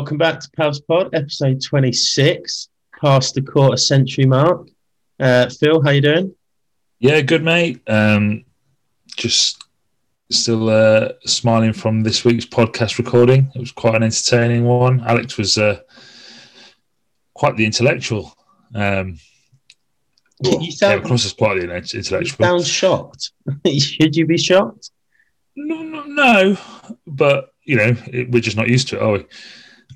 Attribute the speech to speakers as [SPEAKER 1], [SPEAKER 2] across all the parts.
[SPEAKER 1] Welcome back to Pavs Pod, episode 26, past the quarter century mark. Uh, Phil, how you doing?
[SPEAKER 2] Yeah, good, mate. Um, just still uh, smiling from this week's podcast recording. It was quite an entertaining one. Alex was uh, quite the intellectual. Um, well,
[SPEAKER 1] you sound,
[SPEAKER 2] came across as quite the intellectual.
[SPEAKER 1] You sound shocked. Should you be shocked?
[SPEAKER 2] No, no, no. But you know, it, we're just not used to it, are we?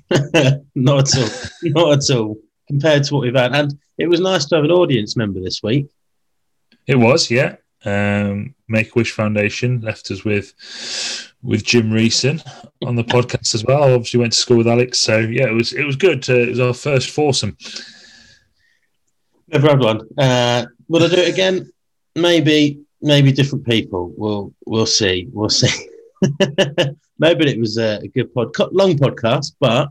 [SPEAKER 1] not at all. not at all. Compared to what we've had, and it was nice to have an audience member this week.
[SPEAKER 2] It was, yeah. Um, Make a Wish Foundation left us with with Jim Reeson on the podcast as well. Obviously, went to school with Alex, so yeah, it was it was good. To, it was our first foursome.
[SPEAKER 1] Never had one. Uh, will I do it again? Maybe, maybe different people. We'll we'll see. We'll see. Maybe it was a, good pod, long podcast, but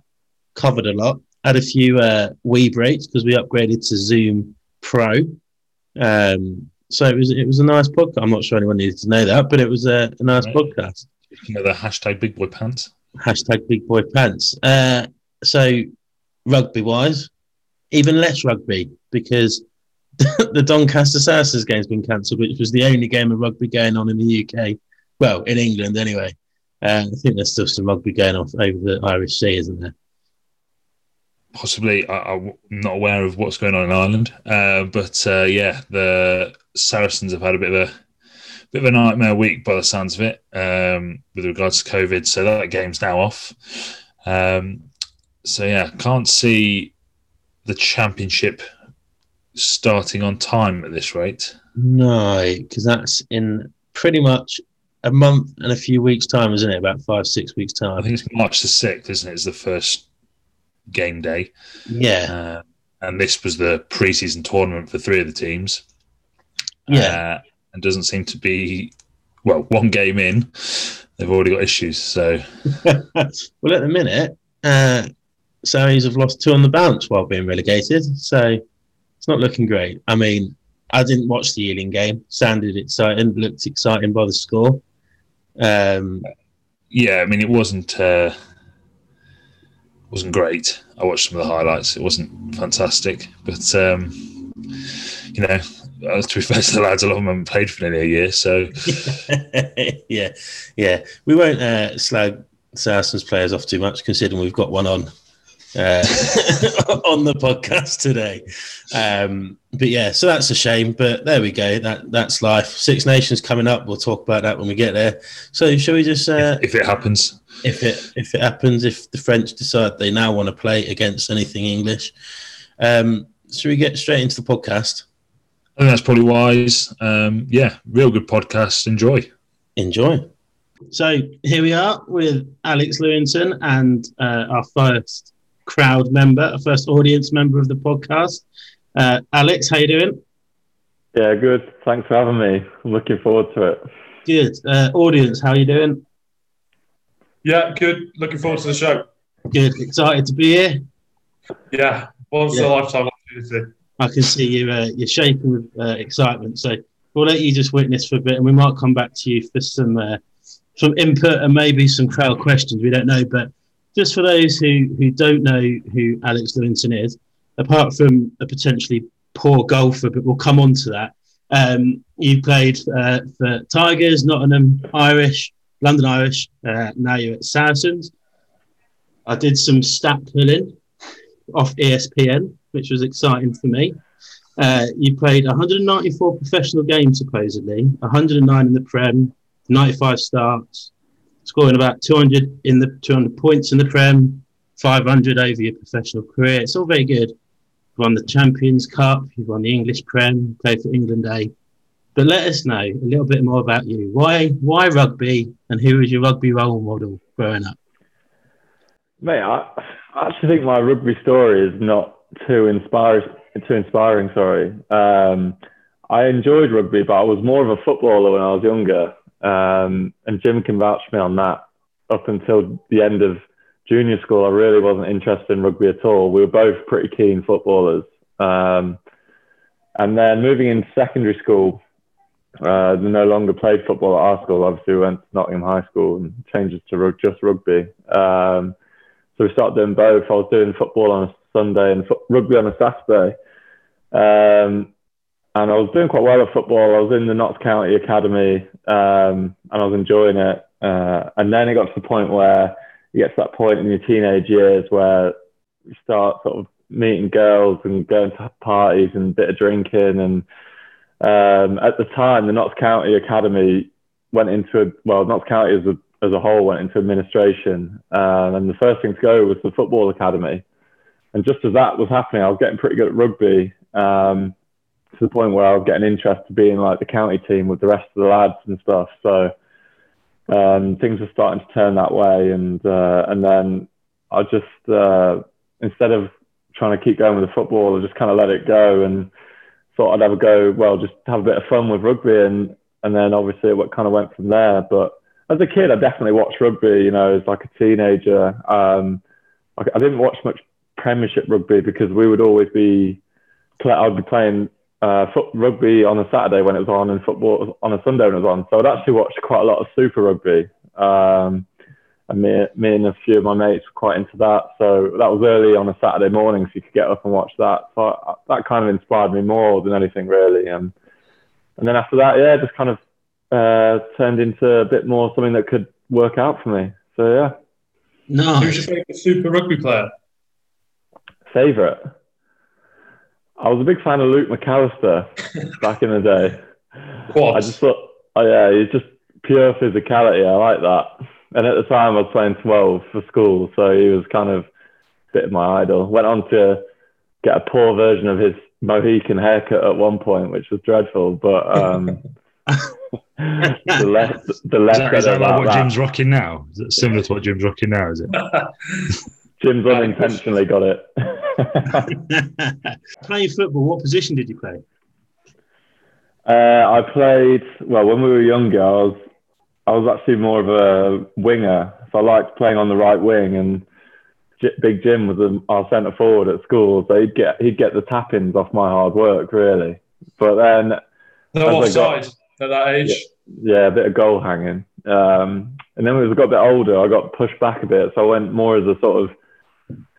[SPEAKER 1] covered a lot. Had a few uh, wee breaks because we upgraded to Zoom Pro. Um, so it was it was a nice podcast. I'm not sure anyone needed to know that, but it was a, a nice right. podcast.
[SPEAKER 2] You know the hashtag Big Boy Pants.
[SPEAKER 1] Hashtag Big Boy Pants. Uh, so rugby wise, even less rugby because the Doncaster Saracens game's been cancelled, which was the only game of rugby going on in the UK. Well, in England anyway. Uh, I think there's still some rugby going off over the Irish Sea, isn't there?
[SPEAKER 2] Possibly. I, am not aware of what's going on in Ireland, uh, but uh, yeah, the Saracens have had a bit of a bit of a nightmare week by the sounds of it um, with regards to COVID. So that game's now off. Um, so yeah, can't see the championship starting on time at this rate.
[SPEAKER 1] No, because that's in pretty much a month and a few weeks' time, isn't it? About five, six weeks' time.
[SPEAKER 2] I think it's March the sixth, isn't it? it? Is the first game day.
[SPEAKER 1] Yeah.
[SPEAKER 2] Uh, and this was the preseason tournament for three of the teams.
[SPEAKER 1] Yeah.
[SPEAKER 2] Uh, and doesn't seem to be well, one game in, they've already got issues. So
[SPEAKER 1] well at the minute, uh Sarries have lost two on the bounce while being relegated. So it's not looking great. I mean, I didn't watch the Ealing game. Sounded exciting, looked exciting by the score. Um,
[SPEAKER 2] yeah, I mean, it wasn't uh, wasn't great. I watched some of the highlights. It wasn't fantastic, but um, you know, uh, to be fair to the lads, a lot of them haven't played for nearly a year. So
[SPEAKER 1] yeah, yeah, we won't uh, slag Saracens players off too much, considering we've got one on uh, on the podcast today. Um, but yeah, so that's a shame. But there we go. That that's life. Six Nations coming up. We'll talk about that when we get there. So shall we just uh,
[SPEAKER 2] if, if it happens?
[SPEAKER 1] If it if it happens, if the French decide they now want to play against anything English, um, should we get straight into the podcast?
[SPEAKER 2] I think that's probably wise. Um, yeah, real good podcast. Enjoy.
[SPEAKER 1] Enjoy. So here we are with Alex Lewington and uh, our first crowd member, a first audience member of the podcast. Uh, Alex, how you doing?
[SPEAKER 3] Yeah, good. Thanks for having me. I'm looking forward to it.
[SPEAKER 1] Good. Uh, audience, how you doing?
[SPEAKER 4] Yeah, good. Looking forward to the show.
[SPEAKER 1] Good. Excited to be here.
[SPEAKER 4] Yeah, once yeah. a lifetime opportunity.
[SPEAKER 1] I can see you. Uh, you're shaking with uh, excitement. So we'll let you just witness for a bit, and we might come back to you for some uh, some input and maybe some crowd questions. We don't know, but just for those who, who don't know who Alex Lewington is, apart from a potentially poor golfer, but we'll come on to that. Um, you played uh, for Tigers, Nottingham Irish, London Irish. Uh, now you're at Saracens. I did some stat pulling off ESPN, which was exciting for me. Uh, you played 194 professional games, supposedly, 109 in the Prem, 95 starts, scoring about 200 in the 200 points in the Prem, 500 over your professional career. It's all very good. You've won the Champions Cup, you've won the English Prem, played for England A. But let us know a little bit more about you. Why why rugby and who was your rugby role model growing up?
[SPEAKER 3] Mate, I, I actually think my rugby story is not too inspiring. Too inspiring, sorry. Um, I enjoyed rugby, but I was more of a footballer when I was younger. Um, and Jim can vouch me on that. Up until the end of junior school, I really wasn't interested in rugby at all. We were both pretty keen footballers. Um, and then moving into secondary school, uh, no longer played football at our school. Obviously, we went to Nottingham High School and changed it to just rugby. Um, So we started doing both. I was doing football on a Sunday and rugby on a Saturday. Um, and I was doing quite well at football. I was in the Notts County Academy um, and I was enjoying it. Uh, and then it got to the point where you get to that point in your teenage years where you start sort of meeting girls and going to parties and a bit of drinking. And um, at the time, the Notts County Academy went into a, well, Notts County as a, as a whole went into administration. Um, and the first thing to go was the football academy. And just as that was happening, I was getting pretty good at rugby um, to the point where I was getting interest to being like the county team with the rest of the lads and stuff. So um, things were starting to turn that way. And, uh, and then I just, uh, instead of trying to keep going with the football, I just kind of let it go and thought I'd have a go. Well, just have a bit of fun with rugby, and and then obviously it kind of went from there. But as a kid, I definitely watched rugby. You know, as like a teenager, um, I, I didn't watch much Premiership rugby because we would always be. I'd be playing uh, foot rugby on a Saturday when it was on, and football on a Sunday when it was on. So I'd actually watched quite a lot of Super Rugby. Um, and me, me and a few of my mates were quite into that. So that was early on a Saturday morning, so you could get up and watch that. So I, that kind of inspired me more than anything, really. And and then after that, yeah, just kind of uh, turned into a bit more something that could work out for me. So yeah.
[SPEAKER 4] No. Who's your favourite Super Rugby player?
[SPEAKER 3] Favourite. I was a big fan of Luke McAlister back in the day.
[SPEAKER 4] What?
[SPEAKER 3] I just thought, oh yeah, he's just pure physicality. I like that. And at the time, I was playing 12 for school, so he was kind of a bit of my idol. Went on to get a poor version of his Mohican haircut at one point, which was dreadful. But um, the less, the less
[SPEAKER 2] is that, is that like what that. Jim's rocking now? Is it similar to what Jim's rocking now? Is it?
[SPEAKER 3] Jim's unintentionally got it.
[SPEAKER 1] Playing football, what position did you play?
[SPEAKER 3] Uh, I played well when we were younger. I was I was actually more of a winger, so I liked playing on the right wing. And J- Big Jim was a, our centre forward at school, so he'd get he'd get the tap-ins off my hard work, really. But then,
[SPEAKER 4] no offside got, at that age.
[SPEAKER 3] Yeah, yeah, a bit of goal hanging. Um, and then as I got a bit older, I got pushed back a bit, so I went more as a sort of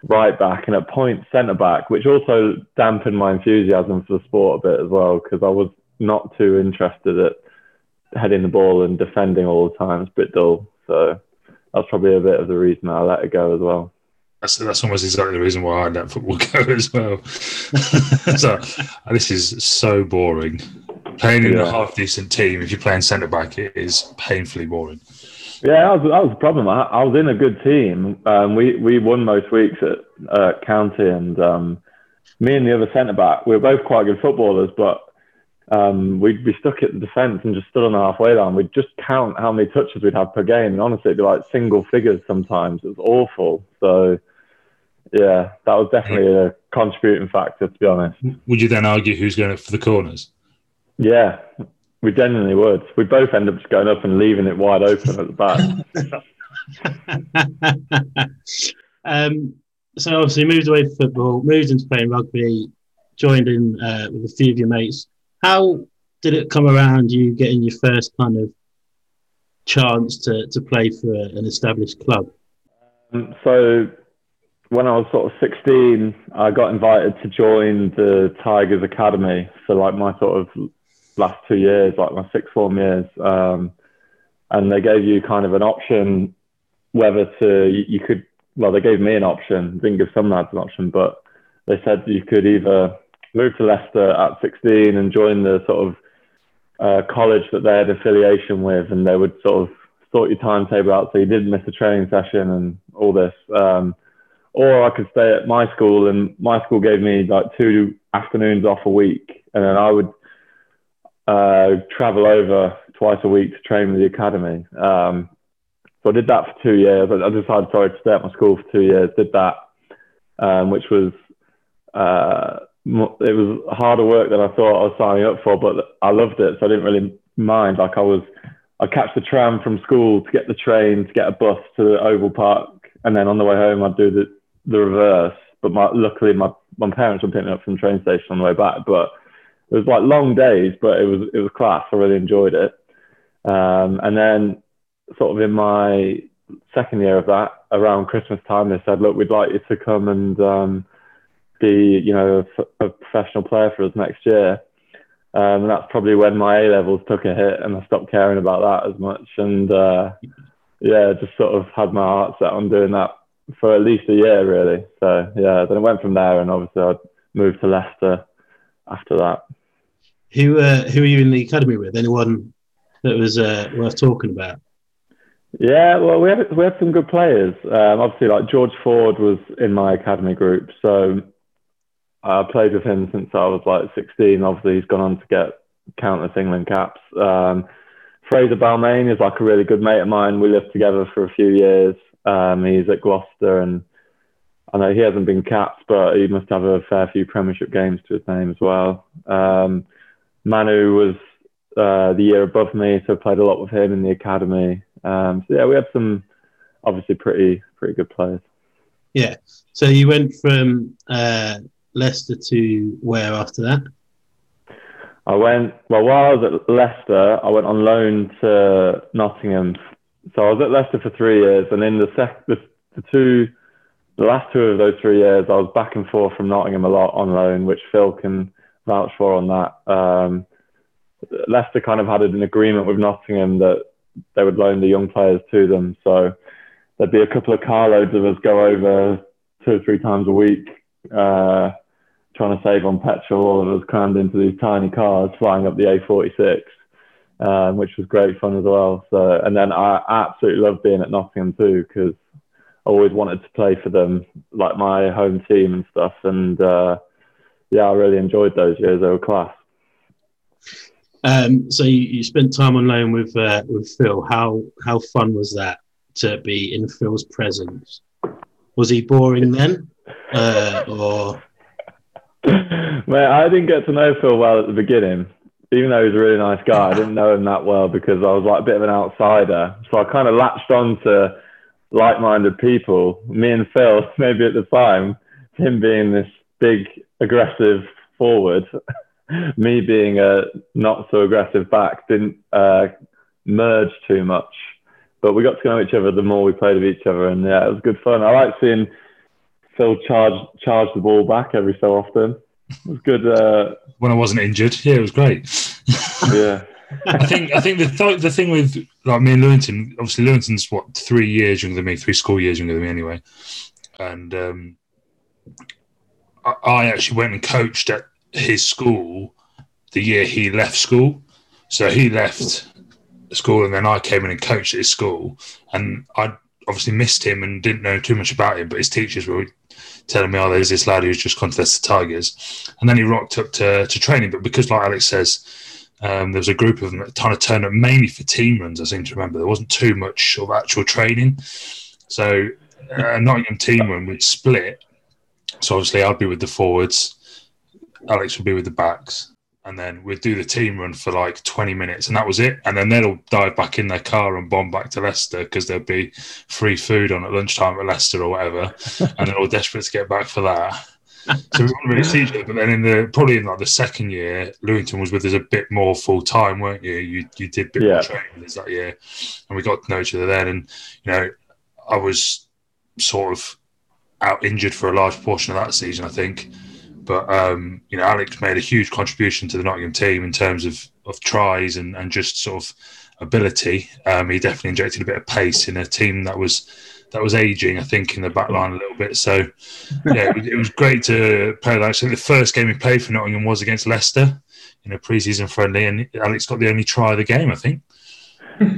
[SPEAKER 3] right back and at point centre back, which also dampened my enthusiasm for the sport a bit as well because I was not too interested at heading the ball and defending all the time. It's a bit dull. So that's probably a bit of the reason I let it go as well.
[SPEAKER 2] That's, that's almost exactly the reason why I let football go as well. so uh, this is so boring. Playing in yeah. a half decent team, if you're playing centre back, it is painfully boring.
[SPEAKER 3] Yeah, that was, that was the problem. I, I was in a good team. Um, we we won most weeks at uh, county, and um, me and the other centre back, we were both quite good footballers, but um, we'd be stuck at the defence and just stood on the halfway line. We'd just count how many touches we'd have per game, and honestly, it'd be like single figures sometimes. It was awful. So, yeah, that was definitely a contributing factor, to be honest.
[SPEAKER 2] Would you then argue who's going for the corners?
[SPEAKER 3] Yeah, we genuinely would. We both end up just going up and leaving it wide open at the
[SPEAKER 1] back. um, so obviously moved away from football, moved into playing rugby, joined in uh, with a few of your mates how did it come around you getting your first kind of chance to, to play for an established club?
[SPEAKER 3] Um, so when I was sort of 16, I got invited to join the Tigers Academy for like my sort of last two years, like my sixth form years. Um, and they gave you kind of an option whether to, you, you could, well, they gave me an option, didn't give some lads an option, but they said you could either move to Leicester at 16 and join the sort of uh, college that they had affiliation with, and they would sort of sort your timetable out so you didn't miss a training session and all this. Um, or I could stay at my school, and my school gave me like two afternoons off a week, and then I would uh, travel over twice a week to train with the academy. Um, so I did that for two years. I decided, sorry, to stay at my school for two years. Did that, um, which was uh, it was harder work than I thought I was signing up for, but I loved it, so I didn't really mind. Like I was, I'd catch the tram from school to get the train to get a bus to the Oval Park, and then on the way home I'd do the the reverse. But my, luckily my my parents were picking me up from the train station on the way back. But it was like long days, but it was it was class. I really enjoyed it. Um, and then sort of in my second year of that, around Christmas time, they said, "Look, we'd like you to come and um, be, you know, a, a, professional player for us next year." Um, and that's probably when my A levels took a hit, and I stopped caring about that as much. And uh, yeah, just sort of had my heart set on doing that for at least a year, really. So yeah, then it went from there, and obviously I moved to Leicester after that.
[SPEAKER 1] Who uh, who are you in the academy with? Anyone that was uh, worth talking about?
[SPEAKER 3] Yeah, well, we had we had some good players. Um, obviously, like George Ford was in my academy group, so I played with him since I was like 16. Obviously, he's gone on to get countless England caps. Um, Fraser Balmain is like a really good mate of mine. We lived together for a few years. Um, he's at Gloucester, and I know he hasn't been capped, but he must have a fair few Premiership games to his name as well. Um, Manu was uh, the year above me, so I played a lot with him in the academy. Um, so yeah, we had some obviously pretty pretty good players.
[SPEAKER 1] Yeah. So you went from uh, Leicester to where after that?
[SPEAKER 3] I went well while I was at Leicester. I went on loan to Nottingham. So I was at Leicester for three years, and in the sec the, the two, the last two of those three years, I was back and forth from Nottingham a lot on loan, which Phil can vouch for on that. Um, Leicester kind of had an agreement with Nottingham that they would loan the young players to them. So there'd be a couple of carloads of us go over two or three times a week. Uh, trying to save on petrol, all of us crammed into these tiny cars flying up the A46, um, which was great fun as well. So, and then I absolutely loved being at Nottingham too because I always wanted to play for them, like my home team and stuff. And uh, yeah, I really enjoyed those years. They were class.
[SPEAKER 1] Um, so you, you, spent time on loan with uh, with Phil. How how fun was that to be in Phil's presence? Was he boring then, uh, or
[SPEAKER 3] Mate, I didn't get to know Phil well at the beginning. Even though he's a really nice guy, I didn't know him that well because I was like a bit of an outsider. So I kind of latched on to like-minded people. Me and Phil, maybe at the time, him being this big, aggressive forward, me being a not so aggressive back, didn't uh, merge too much. But we got to know each other the more we played with each other, and yeah, it was good fun. I like seeing Phil charge charge the ball back every so often. It was good. Uh,
[SPEAKER 2] when I wasn't injured, yeah, it was great.
[SPEAKER 3] yeah.
[SPEAKER 2] I think I think the th- the thing with like me and Lewington, obviously Lewington's what three years younger than me, three school years younger than me anyway, and um, I, actually went and coached at his school the year he left school. So he left school, and then I came in and coached at his school, and I obviously missed him and didn't know too much about him, but his teachers were telling me, oh, there's this lad who's just contested the Tigers. And then he rocked up to, to training. But because, like Alex says, um, there was a group of them that kind of turned up mainly for team runs, I seem to remember. There wasn't too much of actual training. So a Nottingham team run would split. So obviously I'd be with the forwards, Alex would be with the backs, and then we'd do the team run for like 20 minutes and that was it. And then they'd all dive back in their car and bomb back to leicester because there'd be free food on at lunchtime at leicester or whatever and they're all desperate to get back for that. So we wouldn't really see each other but then in the probably in like the second year lewington was with us a bit more full time weren't you? You, you did a bit yeah. more training with us that year and we got to know each other then. And you know i was sort of out injured for a large portion of that season i think but um, you know, Alex made a huge contribution to the Nottingham team in terms of of tries and, and just sort of ability. Um, he definitely injected a bit of pace in a team that was that was aging, I think, in the back line a little bit. So yeah, it, it was great to play that. So the first game he played for Nottingham was against Leicester in a pre-season friendly, and Alex got the only try of the game, I think.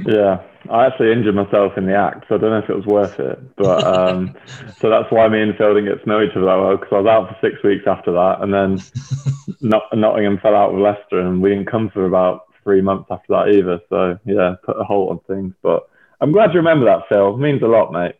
[SPEAKER 3] Yeah, I actually injured myself in the act, so I don't know if it was worth it. But um, so that's why me and Phil didn't get to know each other that well because I was out for six weeks after that, and then Not- Nottingham fell out with Leicester, and we didn't come for about three months after that either. So yeah, put a halt on things. But I'm glad you remember that, Phil. It means a lot, mate.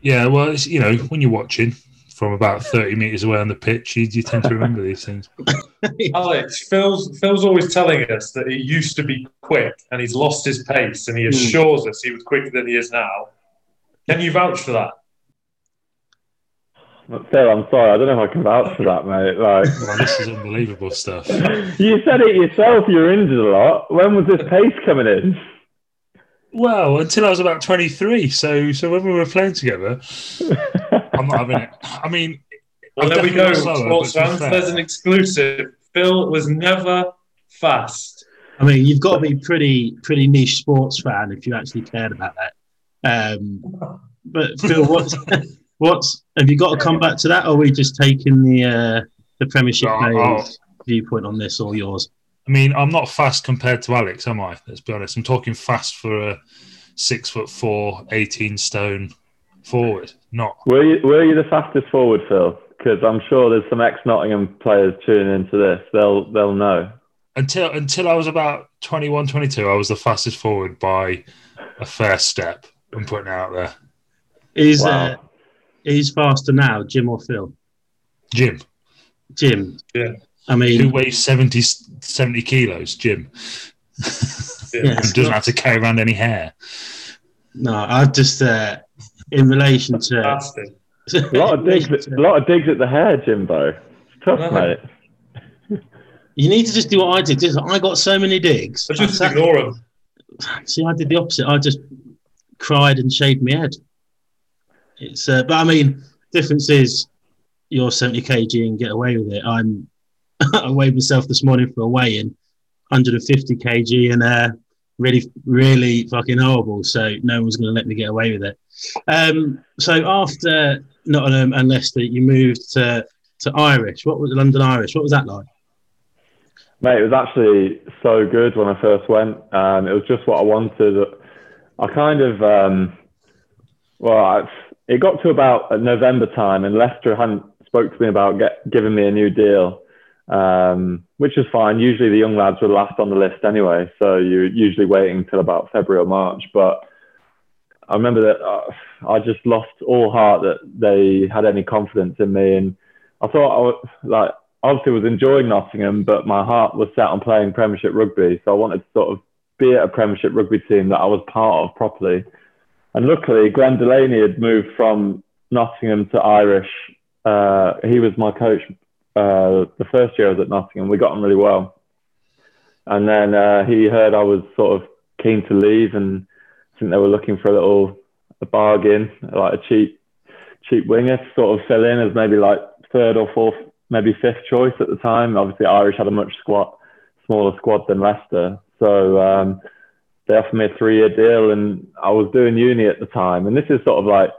[SPEAKER 2] Yeah, well, you know, when you're watching, from about 30 metres away on the pitch, you, you tend to remember these things.
[SPEAKER 4] Alex, Phil's, Phil's always telling us that he used to be quick and he's lost his pace and he hmm. assures mm. us he was quicker than he is now. Can you vouch for that?
[SPEAKER 3] Phil, I'm sorry, I don't know if I can vouch for that, mate. Like,
[SPEAKER 2] well, this is unbelievable stuff.
[SPEAKER 3] you said it yourself. You're injured a lot. When was this pace coming in?
[SPEAKER 2] Well, until I was about 23. So, so when we were playing together, I'm not having it. I mean,
[SPEAKER 4] well, there we go,
[SPEAKER 2] slower,
[SPEAKER 4] sports
[SPEAKER 2] but to be
[SPEAKER 4] fans. There's an exclusive. Phil was never fast.
[SPEAKER 1] I mean, you've got to be pretty pretty niche sports fan if you actually cared about that. Um, but Phil, what's what's have you got to come back to that, or are we just taking the uh, the Premiership
[SPEAKER 2] No,
[SPEAKER 1] players viewpoint on this, or yours?
[SPEAKER 2] I mean, I'm not fast compared to Alex, am I? Let's be honest. I'm talking fast for a six foot four, 18 stone forward. Not.
[SPEAKER 3] Were you were you the fastest forward, Phil? Because I'm sure there's some ex Nottingham players tuning into this. They'll they'll know.
[SPEAKER 2] Until until I was about 21, 22, I was the fastest forward by a fair step. I'm putting it out there.
[SPEAKER 1] Is
[SPEAKER 3] Wow.
[SPEAKER 1] uh, is faster now, Jim or Phil?
[SPEAKER 2] Jim,
[SPEAKER 1] Jim.
[SPEAKER 4] Yeah.
[SPEAKER 1] I mean, who
[SPEAKER 2] weighs 70, 70 kilos, Jim,
[SPEAKER 4] Yeah.
[SPEAKER 1] Yeah.
[SPEAKER 2] and doesn't have to carry around any hair.
[SPEAKER 1] no, I just uh, in relation to
[SPEAKER 3] A lot of digs, a lot of digs at the hair, Jimbo. It's tough,
[SPEAKER 4] No.
[SPEAKER 3] mate.
[SPEAKER 1] You need to just do what I did. Just, I got so many digs.
[SPEAKER 4] I just
[SPEAKER 1] I sat-
[SPEAKER 4] ignore him.
[SPEAKER 1] See, I did the opposite. I just cried and shaved my head. It's, uh, but I mean, difference is you're 70 kg and get away with it. I'm, I weighed myself this morning for a weigh-in, 150 kg, and uh, really, really fucking horrible. So no one's going to let me get away with it. Um, so after Nottingham and Leicester, you moved to to Irish. What was London Irish? What was that like?
[SPEAKER 3] Mate, it was actually so good when I first went. Um, it was just what I wanted. I kind of, um, well, it got to about November time, and Leicester hadn't spoke to me about get, giving me a new deal, um, which is fine. Usually, the young lads were last on the list anyway, so you're usually waiting till about February or March. But I remember that uh, I just lost all heart that they had any confidence in me, and I thought I was like obviously was enjoying Nottingham, but my heart was set on playing Premiership rugby. So I wanted to sort of be at a Premiership rugby team that I was part of properly. And luckily, Glenn Delaney had moved from Nottingham to Irish. Uh, he was my coach uh, the first year I was at Nottingham. We got on really well. And then uh, he heard I was sort of keen to leave, and think they were looking for a little a bargain, like a cheap cheap winger to sort of fill in as maybe like third or fourth, maybe fifth choice at the time. Obviously, Irish had a much squad, smaller squad than Leicester, so um, they offered me a three-year deal, and I was doing uni at the time. And this is sort of like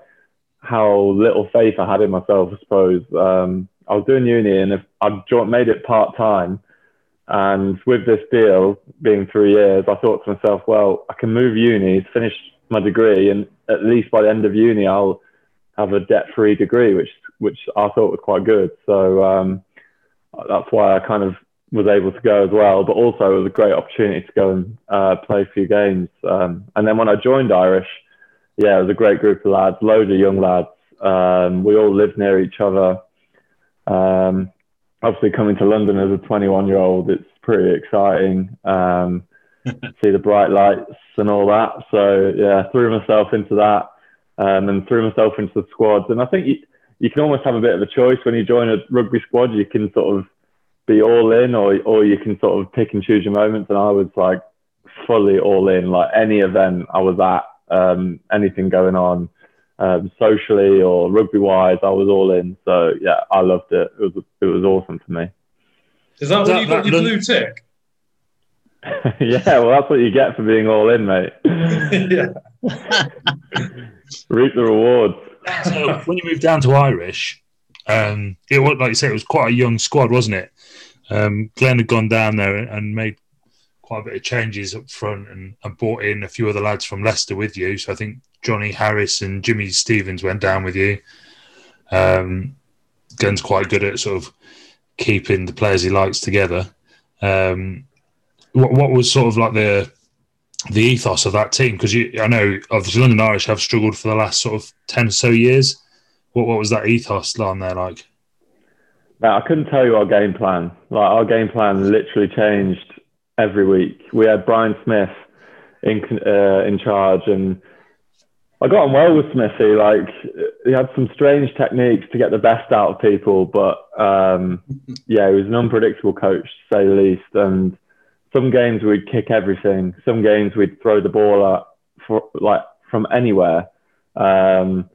[SPEAKER 3] how little faith I had in myself, I suppose. Um, I was doing uni, and if I made it part time, and with this deal being three years, I thought to myself, well, I can move uni, finish my degree, and at least by the end of uni, I'll have a debt-free degree, which which I thought was quite good. So um, that's why I kind of was able to go as well. But also, it was a great opportunity to go and uh, play a few games. Um, and then when I joined Irish, yeah, it was a great group of lads, loads of young lads. Um, we all lived near each other. Um, obviously, coming to London as a 21 year old, it's pretty exciting. Um, see the bright lights and all that. So, yeah, threw myself into that um, and threw myself into the squads. And I think you, you can almost have a bit of a choice when you join a rugby squad. You can sort of be all in, or or you can sort of pick and choose your moments. And I was like fully all in. Like any event I was at, um, anything going on, um, socially or rugby wise, I was all in. So yeah, I loved it. It was it was awesome for me.
[SPEAKER 4] Is that when
[SPEAKER 2] That-
[SPEAKER 4] you got your blue tick?
[SPEAKER 3] yeah, well, that's what you get for being all in, mate.
[SPEAKER 4] yeah.
[SPEAKER 3] Reap the rewards.
[SPEAKER 2] so when you moved down to Irish, um, it was like you said, it was quite a young squad, wasn't it? Um, Glenn had gone down there and made quite a bit of changes up front, and, and brought in a few other lads from Leicester with you. So I think Johnny Harris and Jimmy Stevens went down with you. Um, Glenn's quite good at sort of keeping the players he likes together. Um, what, what was sort of like the the ethos of that team? Because I know obviously London Irish have struggled for the last sort of ten or so years. What what was that ethos on there like?
[SPEAKER 3] Now, I couldn't tell you our game plan. Like our game plan literally changed every week. We had Brian Smith in uh, in charge, and I got on well with Smithy. Like he had some strange techniques to get the best out of people, but um, yeah, he was an unpredictable coach to say the least. And some games we'd kick everything. Some games we'd throw the ball at for like from anywhere. Um,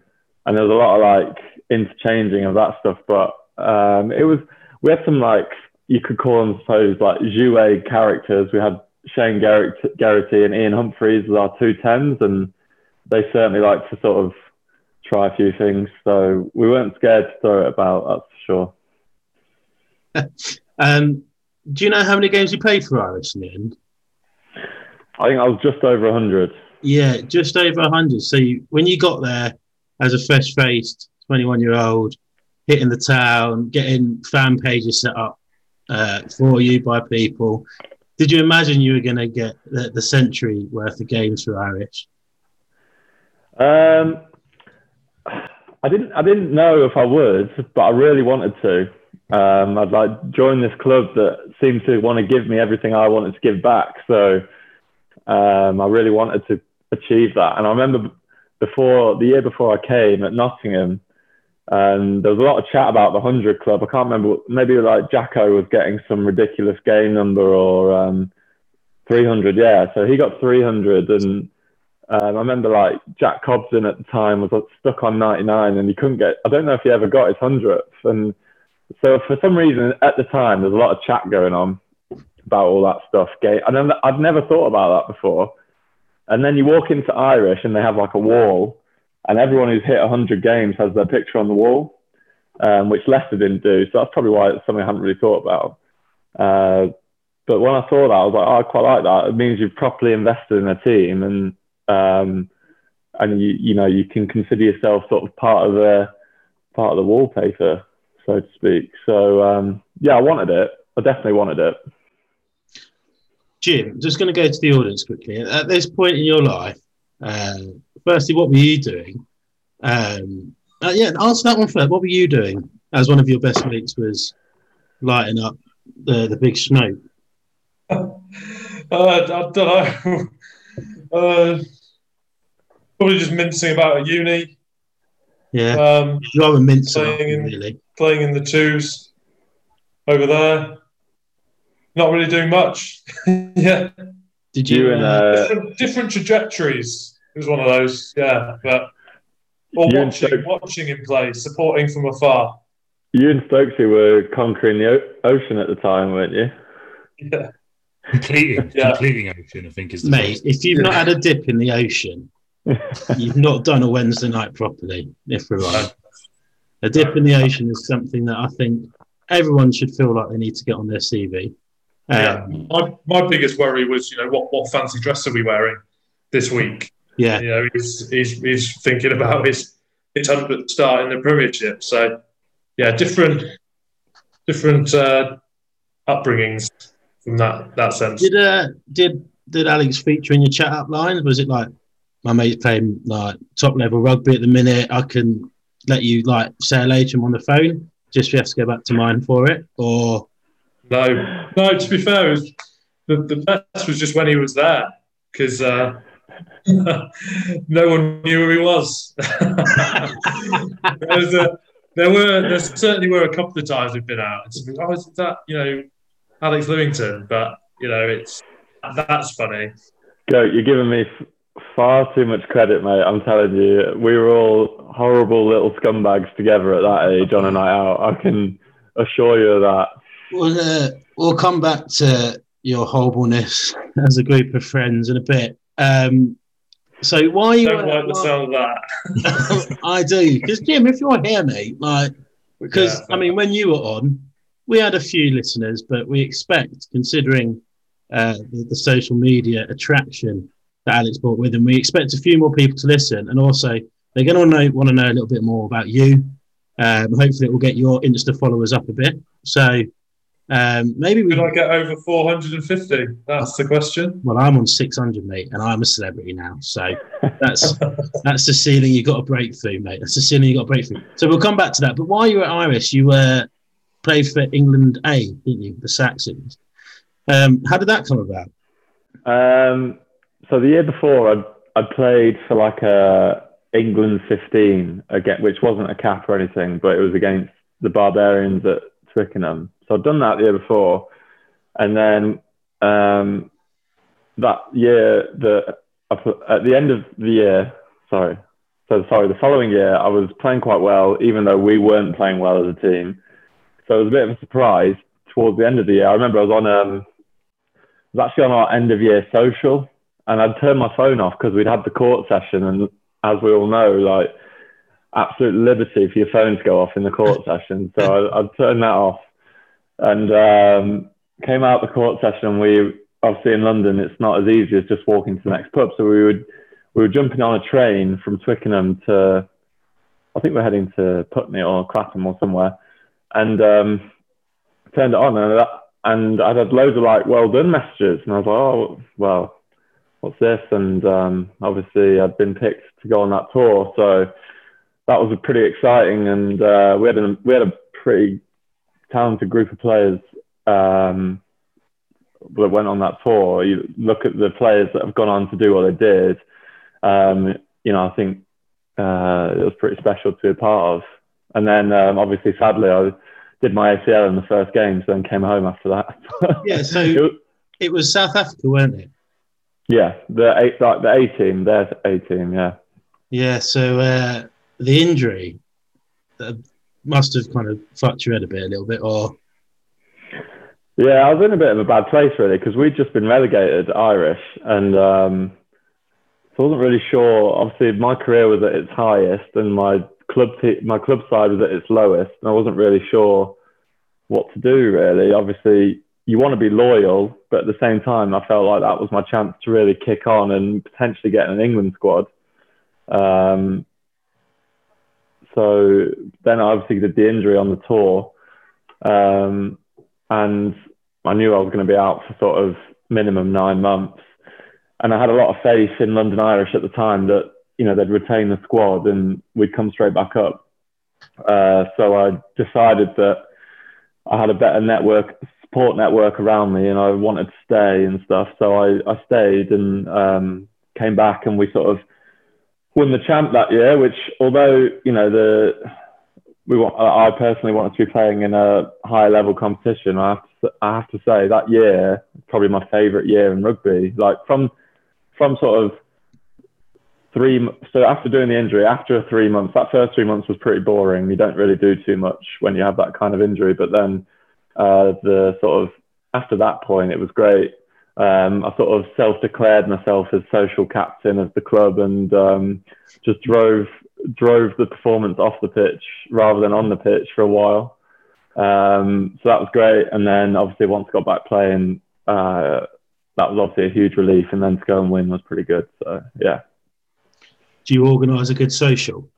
[SPEAKER 3] and there was a lot of like interchanging of that stuff, but um, it was we had some like you could call them, I suppose, like jouet characters. We had Shane Garrett, Geraghty and Ian Humphreys as our two tens, and they certainly like to sort of try a few things. So we weren't scared to throw it about, that's for
[SPEAKER 1] sure. um, do you know how many games you played for Irish in the end?
[SPEAKER 3] I think I was just over 100.
[SPEAKER 1] Yeah, just over 100. So you, when you got there as a fresh faced 21 year old, hitting the town, getting fan pages set up uh, for you by people, did you imagine you were going to get the, the, century worth of games for Irish?
[SPEAKER 3] Um, I didn't. I didn't know if I would, but I really wanted to. Um, I'd like join this club that seemed to want to give me everything I wanted to give back. So um, I really wanted to achieve that. And I remember before the year before I came at Nottingham, and there was a lot of chat about the hundred club. I can't remember. Maybe like Jacko was getting some ridiculous game number or um, 300. Yeah, so he got 300, and um, I remember like Jack Cobson at the time was stuck on 99, and he couldn't get. I don't know if he ever got his hundredth, and so for some reason at the time there's a lot of chat going on about all that stuff. And I'd never thought about that before. And then you walk into Irish and they have like a wall and everyone who's hit 100 games has their picture on the wall, um, which Leicester didn't do. So that's probably why it's something I hadn't really thought about. Uh, but when I saw that, I was like, oh, I quite like that. It means you've properly invested in a team, and um, and you you know you can consider yourself sort of part of the part of the wallpaper, so to speak. So um, yeah, I wanted it. I definitely wanted it.
[SPEAKER 1] Jim, just going to go to the audience quickly. At this point in your life, uh, firstly, what were you doing? Um, uh, yeah, answer that one first. What were you doing as one of your best mates was lighting up the, the big smoke?
[SPEAKER 4] uh, I don't know. Uh, probably just mincing about at uni.
[SPEAKER 1] Yeah, um, rather mincing,
[SPEAKER 4] playing in, really. Playing in the twos over there. Not really doing much. yeah.
[SPEAKER 1] Did you?
[SPEAKER 3] and, uh,
[SPEAKER 4] different, different, trajectories. It was one of those, yeah. But or watching, watching him play, supporting from afar.
[SPEAKER 3] You and Stokesy were conquering the o- ocean at the time, weren't you?
[SPEAKER 4] Yeah.
[SPEAKER 2] Completing, yeah. completing ocean, I think is the
[SPEAKER 1] mate. If you've not had a dip in the ocean, you've not done a Wednesday night properly. If we're right, a dip in the ocean is something that I think everyone should feel like they need to get on their CV.
[SPEAKER 4] Um, yeah, my, my biggest worry was, you know, what, what fancy dress are we wearing this week?
[SPEAKER 1] Yeah,
[SPEAKER 4] you know, he's, he's, he's thinking about his his hundredth start in the Premiership. So, yeah, different different uh, upbringings from that that sense.
[SPEAKER 1] Did uh, did did Alex feature in your chat up lines? Was it like my mate's playing like top level rugby at the minute? I can let you like say hello to him on the phone. Just we have to go back to mine for it, or
[SPEAKER 4] no, no. To be fair, was, the, the best was just when he was there because uh, no one knew who he was. there, was a, there were there certainly were a couple of times we've been out and just oh, is that you know Alex Lewington? But you know, it's that's funny.
[SPEAKER 3] Go, you're giving me far too much credit, mate. I'm telling you, we were all horrible little scumbags together at that age on a night out. I can assure you of that.
[SPEAKER 1] We'll, uh, we'll come back to your horribleness as a group of friends in a bit. Um, so why
[SPEAKER 4] you don't like the sound of that?
[SPEAKER 1] I do because Jim, if you're here, mate, like because yeah, I mean, when you were on, we had a few listeners, but we expect, considering uh, the, the, social media attraction that Alex brought with him, we expect a few more people to listen, and also they're going to know, want to know a little bit more about you. Um, hopefully, it will get your Insta followers up a bit. So um, maybe we
[SPEAKER 4] could I get over 450? That's the question.
[SPEAKER 1] Well, I'm on 600, mate, and I'm a celebrity now. So that's that's the ceiling you've got to break through, mate. That's the ceiling you got to break through. So we'll come back to that. But while you were at Irish, you were uh, played for England A, didn't you? The Saxons. Um, how did that come about?
[SPEAKER 3] Um, so the year before, I'd, I'd played for like a England 15 again, which wasn't a cap or anything, but it was against the Barbarians at Twickenham so I'd done that the year before, and then um, that year that at the end of the year, sorry, so sorry, the following year I was playing quite well, even though we weren't playing well as a team. So it was a bit of a surprise towards the end of the year. I remember I was on um, I was actually on our end of year social, and I'd turned my phone off because we'd had the court session, and as we all know, like absolute liberty for your phone to go off in the court session. So I, I'd turned that off, and um, came out the court session. We obviously in London, it's not as easy as just walking to the next pub. So we would we were jumping on a train from Twickenham to I think we're heading to Putney or Clapham or somewhere, and um, turned it on and that, and I had loads of like well done messages, and I was like, oh well, what's this? And um, obviously I'd been picked to go on that tour, so that was pretty exciting, and uh, we had a we had a pretty talented group of players. Um, that went on that tour, you look at the players that have gone on to do what they did. Um, you know, I think uh, it was pretty special to be a part of. And then um, obviously, sadly, I did my ACL in the first game, so then came home after that.
[SPEAKER 1] yeah, so it, it, was South Africa, weren't it?
[SPEAKER 3] Yeah, the eight, like the A team, their A team, yeah.
[SPEAKER 1] Yeah, so uh, the injury uh, must have kind of fucked your head a bit, a little bit, or
[SPEAKER 3] yeah, I was in a bit of a bad place really because we'd just been relegated Irish, and um, so I wasn't really sure. Obviously, my career was at its highest, and my club my club side was at its lowest, and I wasn't really sure what to do. Really, obviously, you want to be loyal, but at the same time, I felt like that was my chance to really kick on and potentially get an England squad. Um, so then I obviously did the injury on the tour. Um, and I knew I was going to be out for sort of minimum nine months. And I had a lot of faith in London Irish at the time that you know they'd retain the squad and we'd come straight back up. Uh, so I decided that I had a better network support network around me and I wanted to stay and stuff. So I, I stayed and um, came back and we sort of won the champ that year, which although, you know, the we want, I personally wanted to be playing in a high level competition. I have to, I have to say that year probably my favourite year in rugby. Like from from sort of three. So after doing the injury, after three months, that first three months was pretty boring. You don't really do too much when you have that kind of injury. But then uh, the sort of after that point, it was great. Um, I sort of self-declared myself as social captain of the club and um, just drove drove the performance off the pitch rather than on the pitch for a while. Um, so that was great. And then obviously once I got back playing, uh, that was obviously a huge relief. And then to go and win was pretty good. So yeah.
[SPEAKER 1] Do you organise a good social?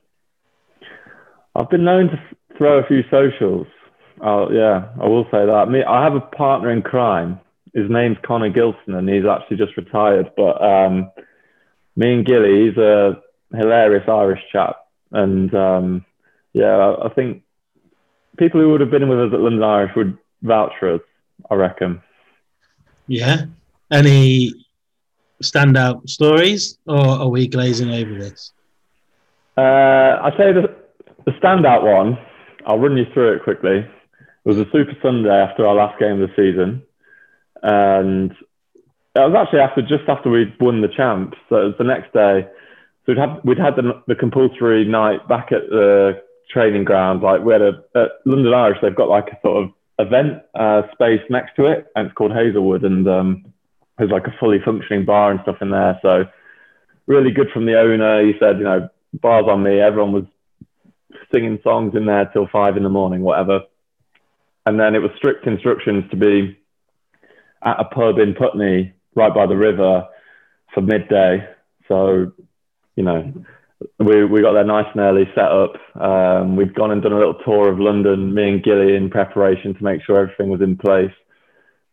[SPEAKER 3] I've been known to throw a few socials. Oh yeah, I will say that. Me, I have a partner in crime. His name's Conor Gilsenan, and he's actually just retired. But um, me and Gilly, he's a hilarious Irish chap, and um, yeah, I think people who would have been with us at London Irish would vouch for us. I reckon.
[SPEAKER 1] Yeah. Any standout stories, or are we glazing over this?
[SPEAKER 3] Uh, I'd say the, the standout one. I'll run you through it quickly. It was a Super Sunday after our last game of the season, and it was actually after just after we'd won the champ. So it was the next day so we'd had we'd had the, the compulsory night back at the training ground. Like we had a at London Irish, they've got like a sort of event uh, space next to it, and it's called Hazelwood, and um, there's like a fully functioning bar and stuff in there. So really good from the owner. He said, you know, bars on me. Everyone was singing songs in there till five in the morning, whatever. And then it was strict instructions to be at a pub in Putney, right by the river, for midday. So you know, we, we got there nice and early, set up. Um, we'd gone and done a little tour of London, me and Gilly, in preparation to make sure everything was in place.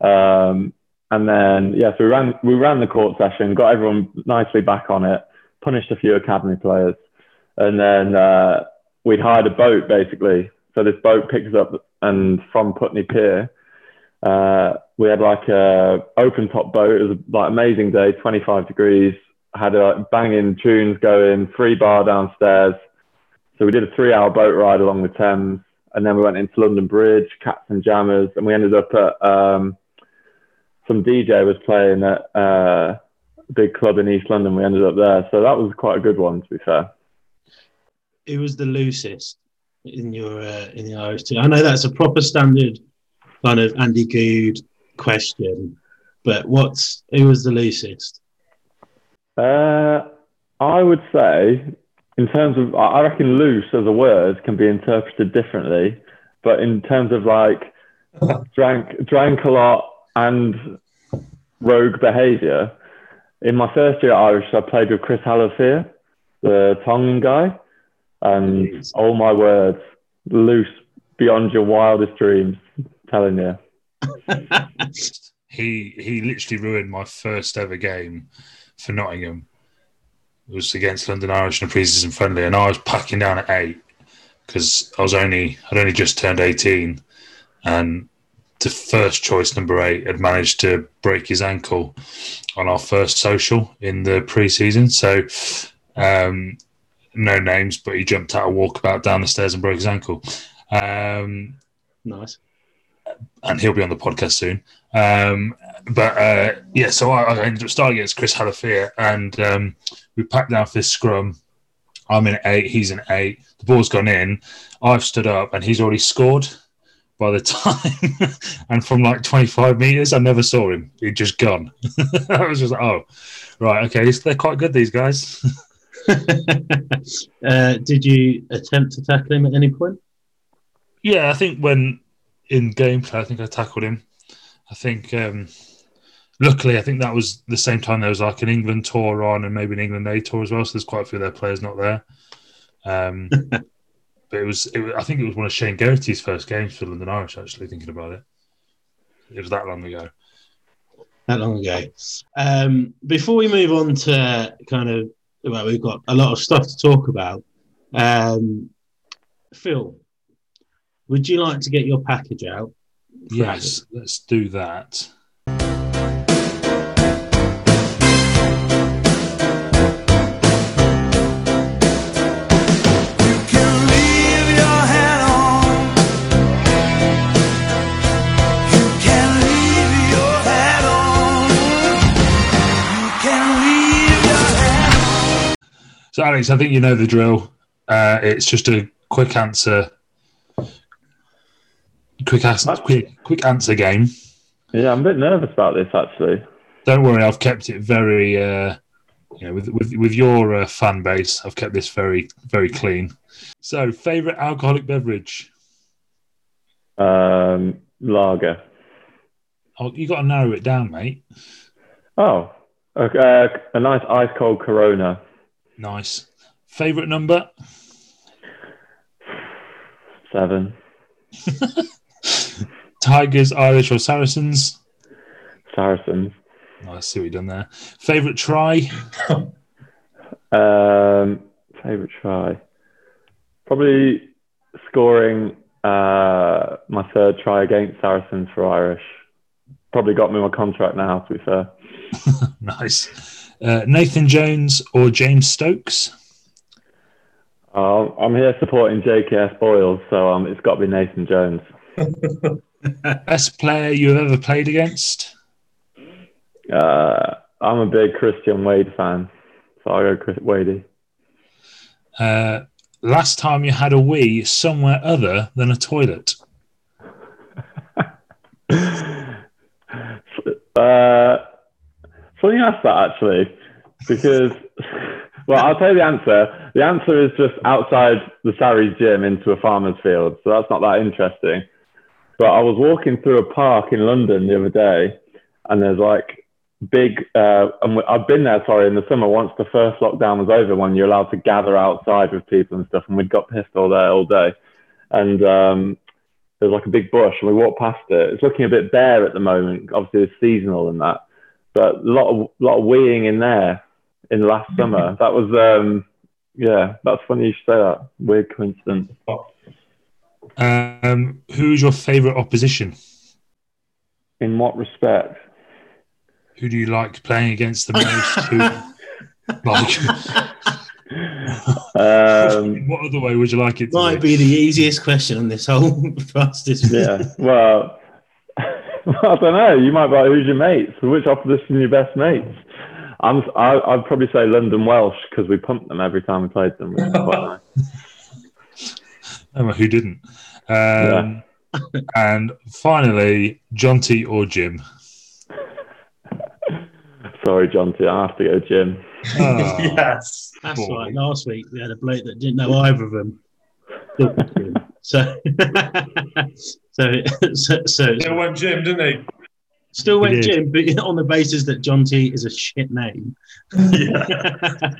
[SPEAKER 3] Um, and then, yeah, so we ran, we ran the court session, got everyone nicely back on it, punished a few academy players. And then uh, we'd hired a boat, basically. So this boat picks us up and from Putney Pier, uh, we had like a open top boat. It was like amazing day, 25 degrees had a banging tunes going, free bar downstairs. So we did a three hour boat ride along the Thames. And then we went into London Bridge, Katzenjammers, and we ended up at um, some DJ was playing at uh, big club in East London. We ended up there, so that was quite a good one, to be fair.
[SPEAKER 1] Who was the loosest in your uh, in the Irish team? I know that's a proper standard kind of Andy Good question, but what's who was the loosest?
[SPEAKER 3] Uh, I would say, in terms of, I reckon loose as a word can be interpreted differently, but in terms of like drank drank a lot and rogue behaviour. In my first year at Irish, I played with Chris Hala'ufia, the Tongan guy, and all my words, loose beyond your wildest dreams. Telling you.
[SPEAKER 2] he he literally ruined my first ever game for Nottingham. It was against London Irish in a pre-season friendly, and I was packing down at eight because I was only I'd only just turned eighteen, and the first choice number eight had managed to break his ankle on our first social in the pre-season. So um, no names, but he jumped out a walkabout down the stairs and broke his ankle. Um,
[SPEAKER 1] Nice.
[SPEAKER 2] And he'll be on the podcast soon. Um, but uh, yeah, so I, I ended up starting against Chris Hala'ufia, and um, we packed down for this scrum. I'm in eight, he's in eight. The ball's gone in. I've stood up, and he's already scored by the time. and from like 25 meters, I never saw him. He'd just gone. I was just like, oh, right, okay, they're quite good, these guys.
[SPEAKER 1] uh, did you attempt to tackle him at any point?
[SPEAKER 2] Yeah, I think when in gameplay, I think I tackled him. I think, um, luckily, I think that was the same time there was like an England tour on and maybe an England A tour as well. So there's quite a few of their players not there. Um, but it was, it was, I think it was one of Shane Geraghty's first games for London Irish, actually, thinking about it. It was that long ago.
[SPEAKER 1] That long ago. Um, before we move on to kind of, well, we've got a lot of stuff to talk about. Um, Phil, would you like to get your package out?
[SPEAKER 2] Yes, let's do that.
[SPEAKER 5] You can leave your hat on. You can leave your hat on. You can leave your hat on.
[SPEAKER 2] So, Alex, I think you know the drill. Uh, it's just a quick answer, quick, as- quick, quick answer game.
[SPEAKER 3] Yeah, I'm a bit nervous about this actually.
[SPEAKER 2] Don't worry, I've kept it very, uh, you know, with with, with your uh, fan base, I've kept this very, very clean. So, favorite alcoholic beverage?
[SPEAKER 3] Um, lager.
[SPEAKER 2] Oh, you got to narrow it down, mate.
[SPEAKER 3] Oh, okay, uh, a nice ice cold Corona.
[SPEAKER 2] Nice. Favorite number?
[SPEAKER 3] Seven.
[SPEAKER 2] Tigers, Irish, or Saracens?
[SPEAKER 3] Saracens.
[SPEAKER 2] Oh, I see what you've done there. Favorite try?
[SPEAKER 3] Um, favorite try. Probably scoring uh, my third try against Saracens for Irish. Probably got me my contract now. To be fair,
[SPEAKER 2] nice. Uh, Nathan Jones or James Stokes?
[SPEAKER 3] uh, I'm here supporting JKS Boyles, so um, it's got to be Nathan Jones.
[SPEAKER 2] Best player you have ever played against?
[SPEAKER 3] Uh, I'm a big Christian Wade fan, so I'll go Chris Wadey.
[SPEAKER 2] Uh, last time you had a wee somewhere other than a toilet?
[SPEAKER 3] Uh, funny you asked that actually, because well, I'll tell you the answer. The answer is just outside the Sarries gym into a farmer's field, so that's not that interesting. But I was walking through a park in London the other day, and there's like big. Uh, and I've been there, sorry, in the summer once the first lockdown was over, when you're allowed to gather outside with people and stuff, and we'd got pissed all there all day, and um, there's like a big bush, and we walked past it. It's looking a bit bare at the moment. Obviously, it's seasonal and that, but a lot of lot of weeing in there in last summer. That was, um, yeah, that's funny you should say that. Weird coincidence.
[SPEAKER 2] Um, who's your favourite opposition?
[SPEAKER 3] In what respect?
[SPEAKER 2] Who do you like playing against the most? Who, like,
[SPEAKER 3] Um,
[SPEAKER 2] what other way would you like it to
[SPEAKER 1] Might
[SPEAKER 2] be?
[SPEAKER 1] be the easiest question on this whole fastest.
[SPEAKER 3] yeah. Well, I don't know. You might be like, who's your mates? Which opposition are your best mates? I'm, I, I'd probably say London Welsh because we pumped them every time we played them. which is quite nice.
[SPEAKER 2] Oh, who didn't? Um, and finally, John T or Jim.
[SPEAKER 3] Sorry, John T. I have to go, Jim.
[SPEAKER 2] Ah,
[SPEAKER 4] yes.
[SPEAKER 1] That's
[SPEAKER 2] Boy.
[SPEAKER 1] right. Last week we had a bloke that didn't know either of them. So, so, so, so
[SPEAKER 4] Still went Jim, didn't he?
[SPEAKER 1] Still went Jim, but on the basis that John T is a shit name.
[SPEAKER 4] Yeah.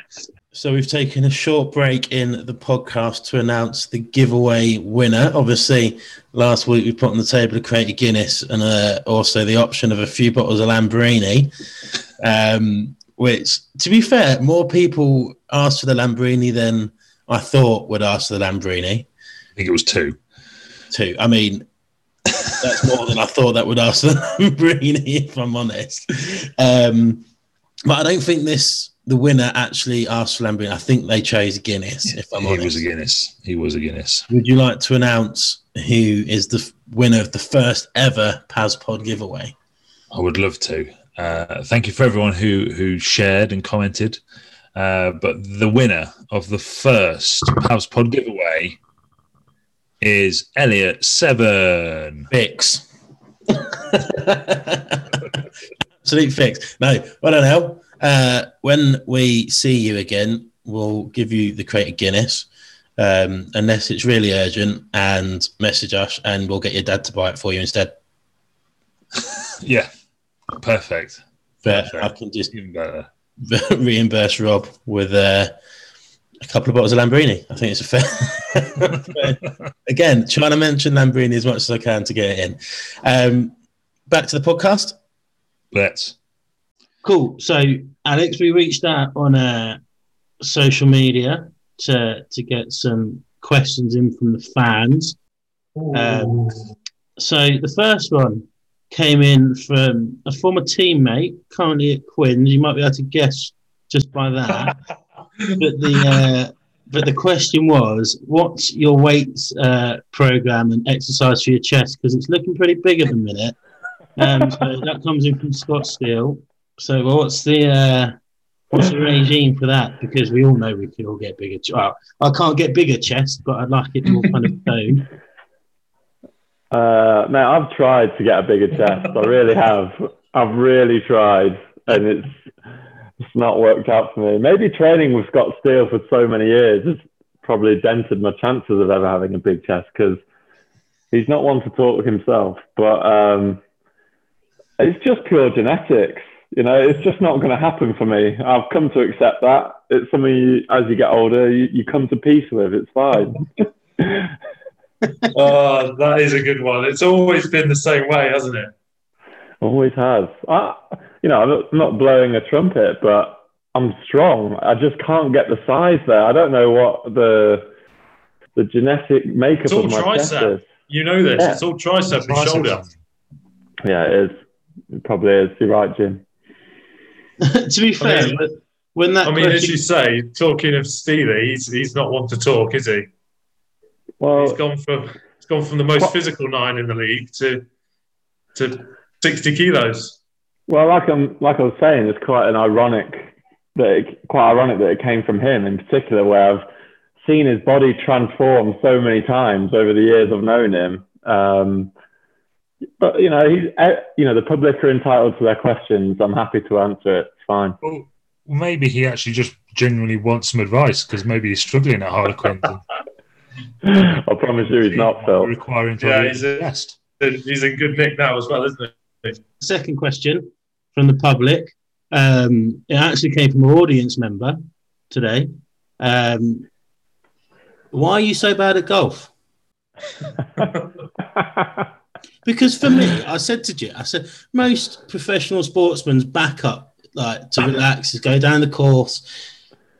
[SPEAKER 1] So we've taken a short break in the podcast to announce the giveaway winner. Obviously, last week we put on the table a crate of Guinness and uh, also the option of a few bottles of Lambrini. Um, which, to be fair, more people asked for the Lambrini than I thought would ask for the Lambrini.
[SPEAKER 2] I think it was two.
[SPEAKER 1] Two. I mean, that's more than I thought that would ask for if I'm honest. Um, but I don't think this the winner actually asked for Lambrini. I think they chose Guinness. If I'm
[SPEAKER 2] he
[SPEAKER 1] honest,
[SPEAKER 2] was a Guinness. He was a Guinness.
[SPEAKER 1] would you like to announce who is the winner of the first ever PASPod giveaway?
[SPEAKER 2] I would love to. Uh, thank you for everyone who who shared and commented. Uh, but the winner of the first House Pod giveaway is Elliot Seven.
[SPEAKER 1] Fix. Absolute fix. No, I don't know. Uh, when we see you again, we'll give you the crate of Guinness, um, unless it's really urgent, and message us, and we'll get your dad to buy it for you instead.
[SPEAKER 2] Yeah, perfect.
[SPEAKER 1] But
[SPEAKER 2] Perfect.
[SPEAKER 1] I can just
[SPEAKER 2] Even better.
[SPEAKER 1] reimburse Rob with uh, a couple of bottles of Lambrini. I think it's a fair. Again, trying to mention Lambrini as much as I can to get it in. Um, back to the podcast.
[SPEAKER 2] Let's.
[SPEAKER 1] Cool. So, Alex, we reached out on uh, social media to to get some questions in from the fans. Um, so, the first one came in from a former teammate, currently at Quins. You might be able to guess just by that. but the uh, but the question was, what's your weights uh, program and exercise for your chest? Because it's looking pretty big at the minute. Um, so that comes in from Scott Steele. So well, what's the uh, what's the regime for that? Because we all know we can all get bigger. ch- Well, I can't get bigger chest, but I'd like it more kind of tone.
[SPEAKER 3] Uh, mate, I've tried to get a bigger chest. I really have. I've really tried, and it's not worked out for me. Maybe training with Scott Steele for so many years has probably dented my chances of ever having a big chest because he's not one to talk to himself. But um, it's just pure genetics. You know, it's just not going to happen for me. I've come to accept that. It's something you, as you get older, you, you come to peace with. It's fine.
[SPEAKER 4] oh, that is a good one. It's always been the same way, hasn't it?
[SPEAKER 3] Always has. I, you know, I'm not- blowing a trumpet, but I'm strong. I just can't get the size there. I don't know what the the genetic makeup
[SPEAKER 4] It's all
[SPEAKER 3] of my chest
[SPEAKER 4] tricep.
[SPEAKER 3] is.
[SPEAKER 4] You know this.
[SPEAKER 3] Yeah.
[SPEAKER 4] It's all tricep and shoulder.
[SPEAKER 3] Yeah, it is. It probably is. You're right, Jim.
[SPEAKER 1] to be fair,
[SPEAKER 4] mean-
[SPEAKER 1] when- when that
[SPEAKER 4] I mean, as you say, talking of Steely, he's, he's not one to talk, is he? He's
[SPEAKER 3] Well,
[SPEAKER 4] gone from he's gone from the most
[SPEAKER 3] What-
[SPEAKER 4] physical nine in the league to to sixty kilos.
[SPEAKER 3] Well, like I'm like I was saying, it's quite an ironic that it, quite ironic that it came from him in particular, where I've seen his body transform so many times over the years I've known him. Um, but you know, he's eh, you know the public are entitled to their questions. I'm happy to answer it. It's fine.
[SPEAKER 2] Well, maybe he actually just genuinely wants some advice because maybe he's struggling at Harlequin.
[SPEAKER 3] I promise you, he's not Phil.
[SPEAKER 2] Requiring to
[SPEAKER 4] Yeah, he's
[SPEAKER 2] a
[SPEAKER 4] a- He's in good nick now as well, isn't he?
[SPEAKER 1] second question from the public. Um, it actually came from an audience member today. Um, why are you so bad at golf? Because for me, I said to Jim, I said most professional sportsmen's backup, like to relax, is go down the course,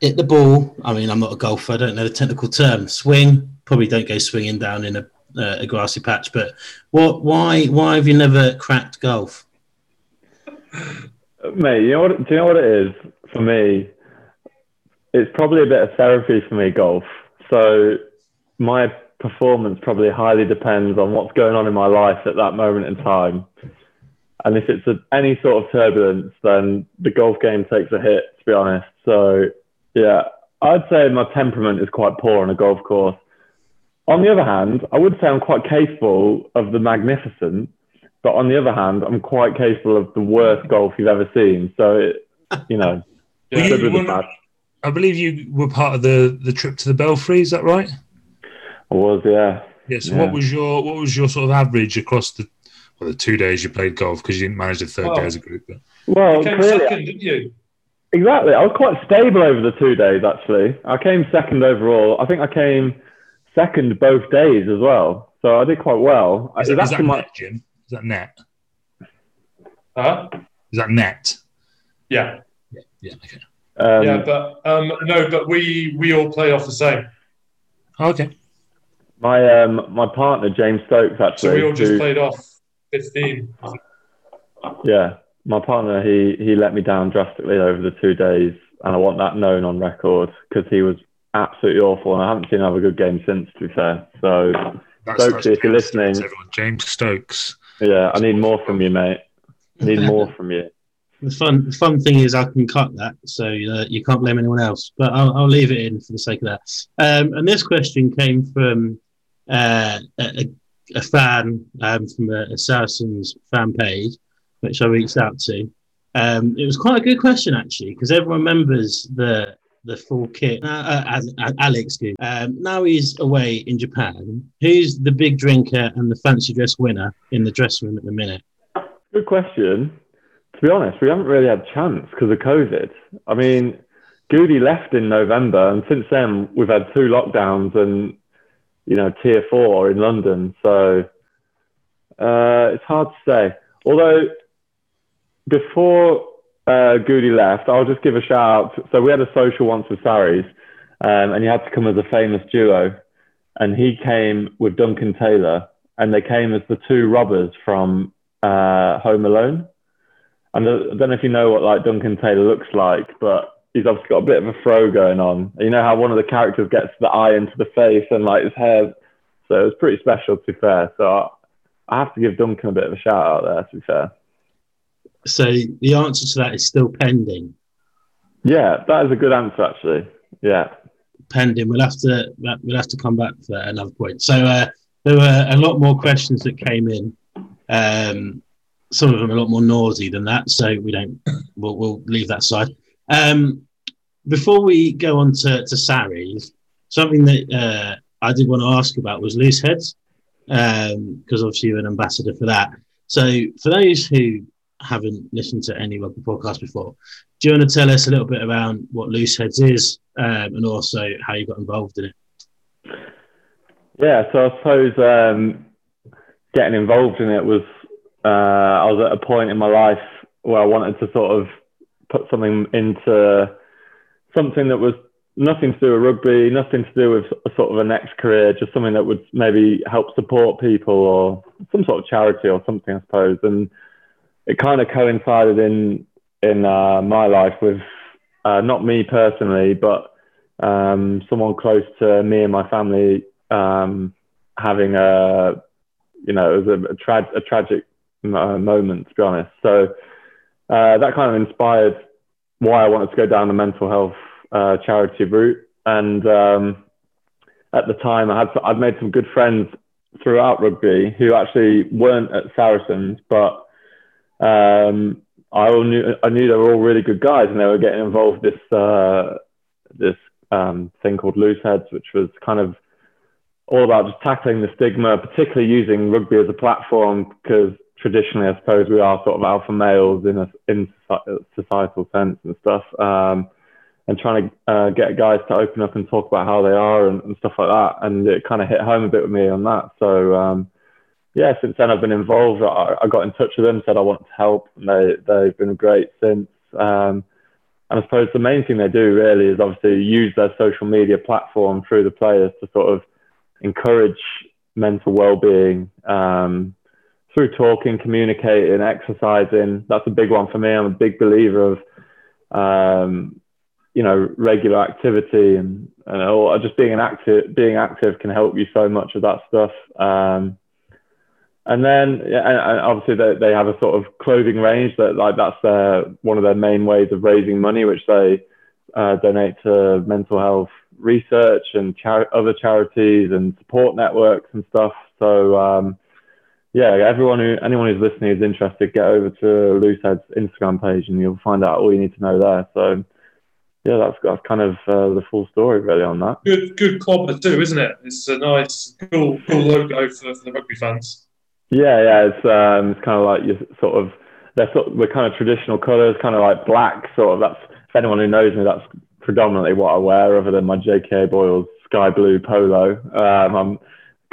[SPEAKER 1] hit the ball. I mean, I'm not a golfer, I don't know the technical term. Swing, probably don't go swinging down in a, uh, a grassy patch. But what? Why? Why have you never cracked golf?
[SPEAKER 3] Mate, you know what? Do you know what it is for me? It's probably a bit of therapy for me, golf. So my performance probably highly depends on what's going on in my life at that moment in time. and if it's a, any sort of turbulence, then the golf game takes a hit. To be honest, so yeah, I'd say my temperament is quite poor on a golf course. On the other hand, I would say I'm quite capable of the magnificent, but on the other hand, I'm quite capable of the worst mm. golf you've ever seen. So, it, you know,
[SPEAKER 4] Yeah.
[SPEAKER 3] good
[SPEAKER 2] you
[SPEAKER 3] with the.
[SPEAKER 2] I believe you were part of the, the trip to the Belfry. Is that right?
[SPEAKER 3] I was, yeah.
[SPEAKER 2] Yeah. So
[SPEAKER 3] Yeah.
[SPEAKER 2] what was your what was your sort of average across the well the two days you played golf because you didn't manage the third
[SPEAKER 4] Well,
[SPEAKER 2] day as a group? But
[SPEAKER 3] Well,
[SPEAKER 4] You came
[SPEAKER 3] clearly,
[SPEAKER 4] second, didn't you?
[SPEAKER 3] exactly. I was quite stable over the two days, actually. I came second overall. I think I came second both days as well. So I did quite well.
[SPEAKER 2] is,
[SPEAKER 3] It
[SPEAKER 2] that,
[SPEAKER 3] was
[SPEAKER 2] is that
[SPEAKER 3] my-
[SPEAKER 2] net, Jim? Is that net?
[SPEAKER 4] Huh?
[SPEAKER 2] Is that net?
[SPEAKER 4] Yeah.
[SPEAKER 2] Yeah. Okay.
[SPEAKER 3] um,
[SPEAKER 4] yeah, but um, no, but we we all played off the same.
[SPEAKER 2] Okay.
[SPEAKER 3] my um, my partner James Stokes actually.
[SPEAKER 4] So we all just
[SPEAKER 3] who-
[SPEAKER 4] played off 15.
[SPEAKER 3] Yeah, my partner he he let me down drastically over the two days, and I want that known on record because he was absolutely awful, and I haven't seen him have a good game since. To be fair, so
[SPEAKER 2] That's,
[SPEAKER 3] Stokes, if you're listening-
[SPEAKER 2] James Stokes.
[SPEAKER 3] Yeah, I need more from you, mate. I need more from you.
[SPEAKER 1] The fun, the fun thing is I can cut that, so uh, you can't blame anyone else. But I'll, I'll leave it in for the sake of that. Um, and this question came from uh, a, a fan um, from a, a Saracens fan page, which I reached out to. Um, it was quite a good question actually, because everyone remembers the the full kit. Uh, uh, uh, Alex, excuse me. um, now he's away in Japan. Who's the big drinker and the fancy dress winner in the dressing room at the minute?
[SPEAKER 3] Good question. To be honest, we haven't really had a chance because of COVID. I mean, Goody left in November, and since then we've had two lockdowns and you know tier four in London. So uh, it's hard to say. Although before uh, Goody left, I'll just give a shout out. So we had a social once with Sarries, um, and you had to come as a famous duo, and he came with Duncan Taylor, and they came as the two robbers from uh, Home Alone. And I don't know if you know what like Duncan Taylor looks like, but he's obviously got a bit of a fro going on. You know how one of the characters gets the eye into the face and like his hair. So it was pretty special, to be fair. So I, I have to give Duncan a bit of a shout out there, to be fair.
[SPEAKER 1] So the answer to that is still pending.
[SPEAKER 3] Yeah, that is a good answer, actually. Yeah.
[SPEAKER 1] Pending. We'll have to we'll have to come back to that at another point. So uh, there were a lot more questions that came in. Um, some of them a lot more noisy than that, so we don't. We'll, we'll leave that aside. Um, before we go on to to Sarries, something that uh, I did want to ask about was loose heads, because obviously you're an ambassador for that. So for those who haven't listened to any rugby podcast before, do you want to tell us a little bit around what loose heads is um, and also how you got involved in it?
[SPEAKER 3] Yeah, so I suppose um, getting involved in it was uh, I was at a point in my life where I wanted to sort of put something into something that was nothing to do with rugby, nothing to do with sort of a next career, just something that would maybe help support people or some sort of charity or something, I suppose. And it kind of coincided in in uh, my life with uh, not me personally, but um, someone close to me and my family um, having a, you know, it was a, a, tra- a tragic uh, moment, to be honest. So uh, that kind of inspired why I wanted to go down the mental health uh, charity route. And um, at the time, I had I'd made some good friends throughout rugby who actually weren't at Saracens, but um, I all knew I knew they were all really good guys, and they were getting involved this uh, this um, thing called Loose Heads, which was kind of all about just tackling the stigma, particularly using rugby as a platform, because traditionally, I suppose we are sort of alpha males in a in societal sense and stuff, um, and trying to uh, get guys to open up and talk about how they are and, and stuff like that. And it kind of hit home a bit with me on that. So um, yeah, since then I've been involved. I, I got in touch with them, said I want to help, and they they've been great since. Um, and I suppose the main thing they do really is obviously use their social media platform through the players to sort of encourage mental well-being um, through talking, communicating, exercising. That's a big one for me. I'm a big believer of, um, you know, regular activity and, and all, just being an active, being active can help you so much of that stuff. Um, and then and, obviously they, they have a sort of clothing range that like that's their one of their main ways of raising money, which they uh, donate to mental health research and char- other charities and support networks and stuff. So um, yeah, everyone who anyone who's listening is interested, get over to Loosehead's Instagram page and you'll find out all you need to know there. So yeah, that's that's kind of uh, the full story really on that.
[SPEAKER 4] Good, good club to do, isn't it? It's a nice, cool, cool logo for, for the rugby fans.
[SPEAKER 3] Yeah, yeah, it's um, it's kind of like you sort of they're sort of, we're kind of traditional colours, kind of like black, sort of. That's if anyone who knows me, that's predominantly what I wear, other than my J.K. Boyle's sky blue polo. Um, I'm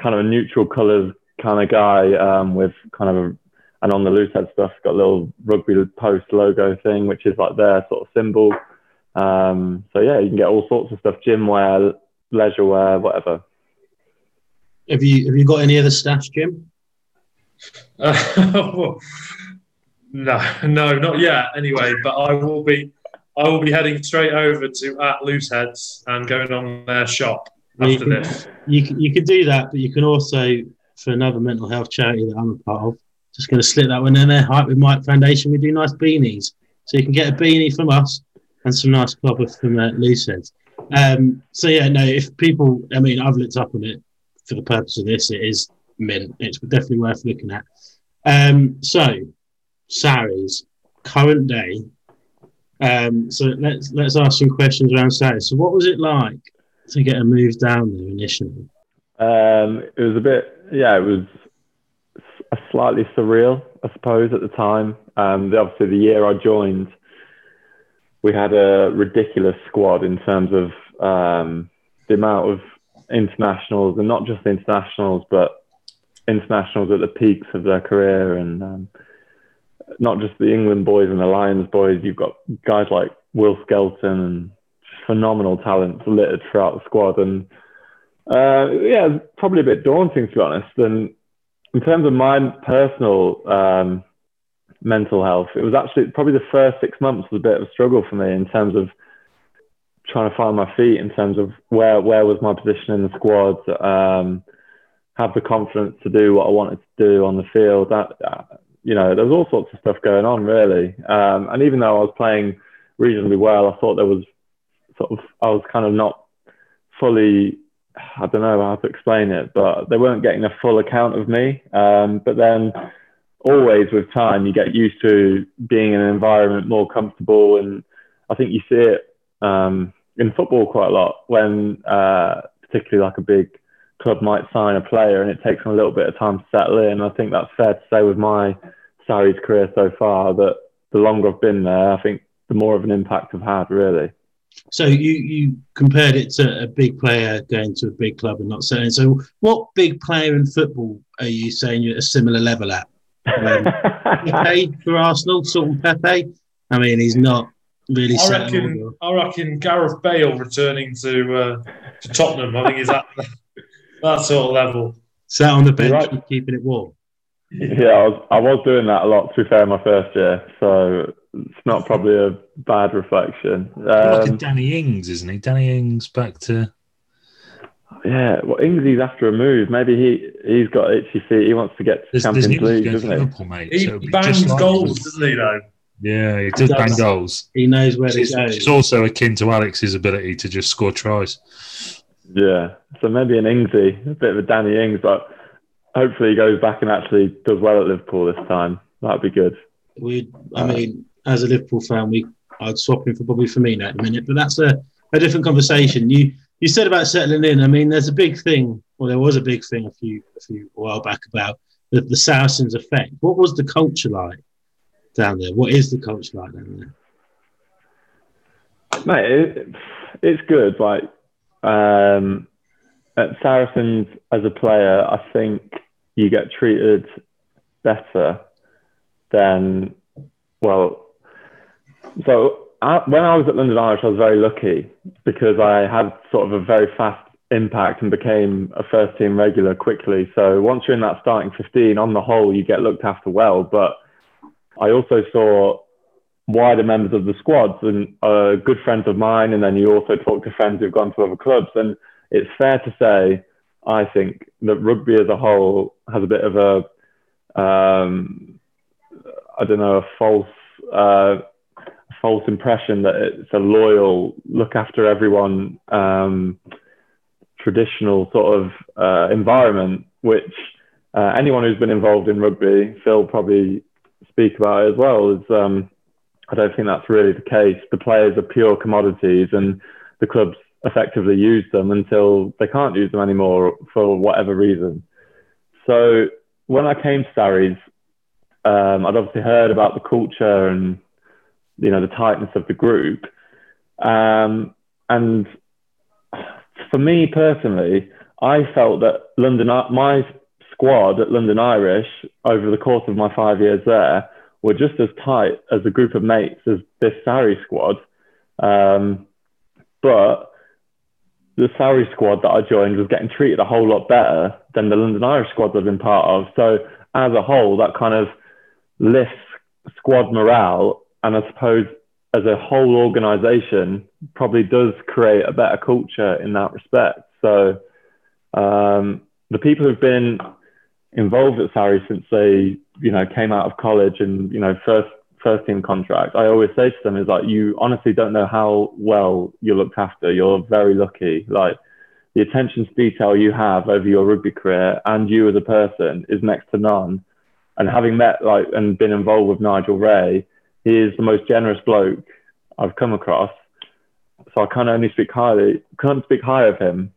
[SPEAKER 3] kind of a neutral colours kind of guy um, with kind of a and on the Loosehead stuff, got a little rugby post logo thing, which is like their sort of symbol. Um, so yeah, you can get all sorts of stuff: gym wear, leisure wear, whatever.
[SPEAKER 1] Have you have you got any other stash, Jim?
[SPEAKER 4] Uh, no, no, not yet. Anyway, but I will be, I will be heading straight over to at Looseheads and going on their shop
[SPEAKER 1] You
[SPEAKER 4] after
[SPEAKER 1] can,
[SPEAKER 4] this.
[SPEAKER 1] you can you can do that, but you can also for another mental health charity that I'm a part of. Just going to slip that one in there. Hype with Mike Foundation. We do nice beanies, so you can get a beanie from us and some nice clobbers from uh, Looseheads. Um, so yeah, no. If people, I mean, I've looked up on it for the purpose of this. It is mint. It's definitely worth looking at. Um, so, Sarries, current day. Um, so let's let's ask some questions around Sarries. So, what was it like to get a move down there initially?
[SPEAKER 3] Um, it was a bit, yeah, it was a slightly surreal, I suppose, at the time. Um, obviously, the year I joined, we had a ridiculous squad in terms of um, the amount of internationals, and not just internationals, but internationals at the peaks of their career, and um, not just the England boys and the Lions boys. You've got guys like Will Skelton and phenomenal talent littered throughout the squad, and uh, yeah, probably a bit daunting to be honest. And in terms of my personal um, mental health, it was actually probably the first six months was a bit of a struggle for me in terms of trying to find my feet, in terms of where where was my position in the squad, um, have the confidence to do what I wanted to do on the field. That uh, you know, there was all sorts of stuff going on really. Um, and even though I was playing reasonably well, I thought there was sort of I was kind of not fully I don't know how to explain it, but they weren't getting a full account of me. Um, but then always with time, you get used to being in an environment more comfortable. And I think you see it um, in football quite a lot when, uh, particularly like a big club might sign a player and it takes them a little bit of time to settle in. I think that's fair to say with my Sarries career so far that the longer I've been there, I think the more of an impact I've had, really.
[SPEAKER 1] So you you compared it to a big player going to a big club and not saying. So what big player in football are you saying you're at a similar level at? Um, Pepe for Arsenal, sort of Pepe. I mean, he's not really.
[SPEAKER 4] I reckon. I reckon Gareth Bale returning to uh, to Tottenham. I think he's at that sort of level.
[SPEAKER 1] Sat on the bench
[SPEAKER 3] right.
[SPEAKER 1] and keeping it warm.
[SPEAKER 3] Yeah, I was, I was doing that a lot, to be fair, in my first year. So it's not probably a bad reflection.
[SPEAKER 2] like a
[SPEAKER 3] Um,
[SPEAKER 2] Danny Ings, isn't he? Danny Ings back to.
[SPEAKER 3] yeah, well, Ingsy's after a move. Maybe he, he's got itchy feet. He wants to get to
[SPEAKER 2] There's,
[SPEAKER 3] Champions
[SPEAKER 2] there's
[SPEAKER 3] League, doesn't he?
[SPEAKER 2] Liverpool, mate.
[SPEAKER 4] He,
[SPEAKER 2] so it'll
[SPEAKER 4] he
[SPEAKER 2] be
[SPEAKER 4] bangs
[SPEAKER 2] like
[SPEAKER 4] goals,
[SPEAKER 2] him.
[SPEAKER 4] doesn't he? Though.
[SPEAKER 2] Yeah, he does bang goals.
[SPEAKER 1] He knows where to go.
[SPEAKER 2] it's also akin to Alex's ability to just score tries.
[SPEAKER 3] Yeah, so maybe an Ingsy, a bit of a Danny Ings, but hopefully he goes back and actually does well at Liverpool this time. That'd be good.
[SPEAKER 1] We, I uh, mean, as a Liverpool fan, we I'd swap him for Bobby Firmino at the minute, but that's a, a different conversation. You you said about settling in. I mean, there's a big thing. Well, there was a big thing a few a few a while back about the, the Saracens effect. What was the culture like down there? What is the culture like down there?
[SPEAKER 3] Mate, it, it's good. Like um, at Saracens as a player, I think you get treated better than well. So I, when I was at London Irish, I was very lucky because I had sort of a very fast impact and became a first team regular quickly. So once you're in that starting 15, on the whole, you get looked after well. But I also saw wider members of the squads and uh, good friends of mine. And then you also talk to friends who've gone to other clubs. And it's fair to say, I think that rugby as a whole has a bit of a um, I don't know, a false uh, false impression that it's a loyal, look after everyone, um, traditional sort of uh, environment, which uh, anyone who's been involved in rugby, Phil probably speak about as well. Is um, I don't think that's really the case. The players are pure commodities, and the clubs effectively use them until they can't use them anymore for whatever reason. So when I came to Sarries, um, I'd obviously heard about the culture and you know the tightness of the group, um, and for me personally, I felt that London, my squad at London Irish over the course of my five years there were just as tight as a group of mates as this Sari squad. Um, but the Sari squad that I joined was getting treated a whole lot better than the London Irish squad I've been part of. So as a whole, that kind of lifts squad morale, and I suppose as a whole organisation, probably does create a better culture in that respect. So um, the people who've been involved at Sari since they, you know, came out of college and you know first first team contract, I always say to them is like, you honestly don't know how well you're looked after. You're very lucky. Like the attention to detail you have over your rugby career and you as a person is next to none. And having met like and been involved with Nigel Ray, he is the most generous bloke I've come across. So I can't only speak highly, can't speak high of him.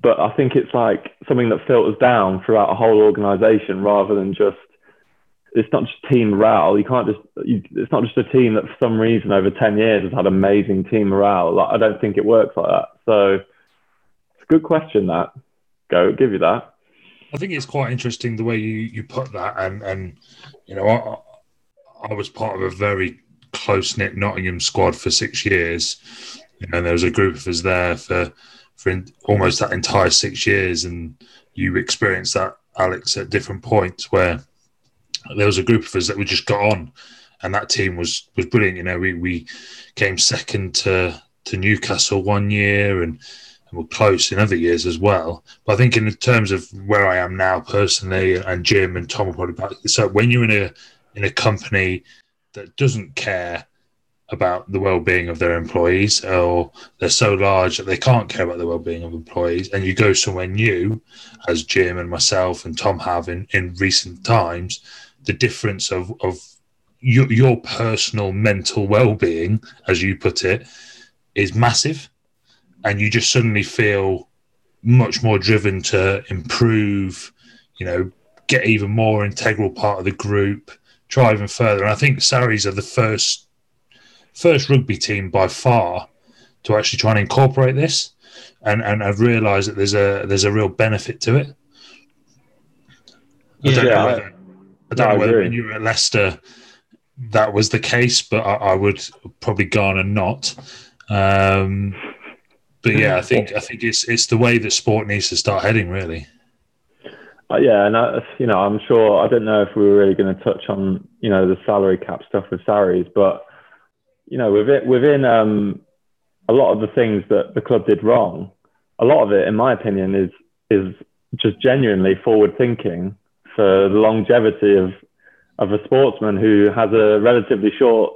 [SPEAKER 3] But I think it's like something that filters down throughout a whole organisation rather than just it's not just team morale. You can't just. You, it's not just a team that for some reason over ten years has had amazing team morale. Like I don't think it works like that. So it's a good question. That go give you that.
[SPEAKER 2] I think it's quite interesting the way you, you put that, and and you know I, I was part of a very close knit Nottingham squad for six years, and there was a group of us there for for almost that entire six years, and you experienced that Alex at different points where there was a group of us that we just got on, and that team was was brilliant. You know, we we came second to to Newcastle one year, and, and were close in other years as well. But I think in terms of where I am now personally, and Jim and Tom are probably back so when you're in a in a company that doesn't care about the well-being of their employees or they're so large that they can't care about the well-being of employees and you go somewhere new as jim and myself and tom have in, in recent times the difference of of your, your personal mental well-being as you put it is massive and you just suddenly feel much more driven to improve you know get even more integral part of the group try even further. And i think Sarries are the first first rugby team by far to actually try and incorporate this and and i've realized that there's a there's a real benefit to it I don't know
[SPEAKER 3] Yeah.
[SPEAKER 2] whether- I don't
[SPEAKER 3] No,
[SPEAKER 2] know whether when you were at Leicester that was the case, but I, I would probably garner not. Um, but yeah, I think I think it's it's the way that sport needs to start heading. Really,
[SPEAKER 3] Uh, yeah, and I, you know, I'm sure. I don't know if we were really going to touch on you know the salary cap stuff with Sarries, but you know, within within um, a lot of the things that the club did wrong, a lot of it, in my opinion, is is just genuinely forward thinking for the longevity of of a sportsman who has a relatively short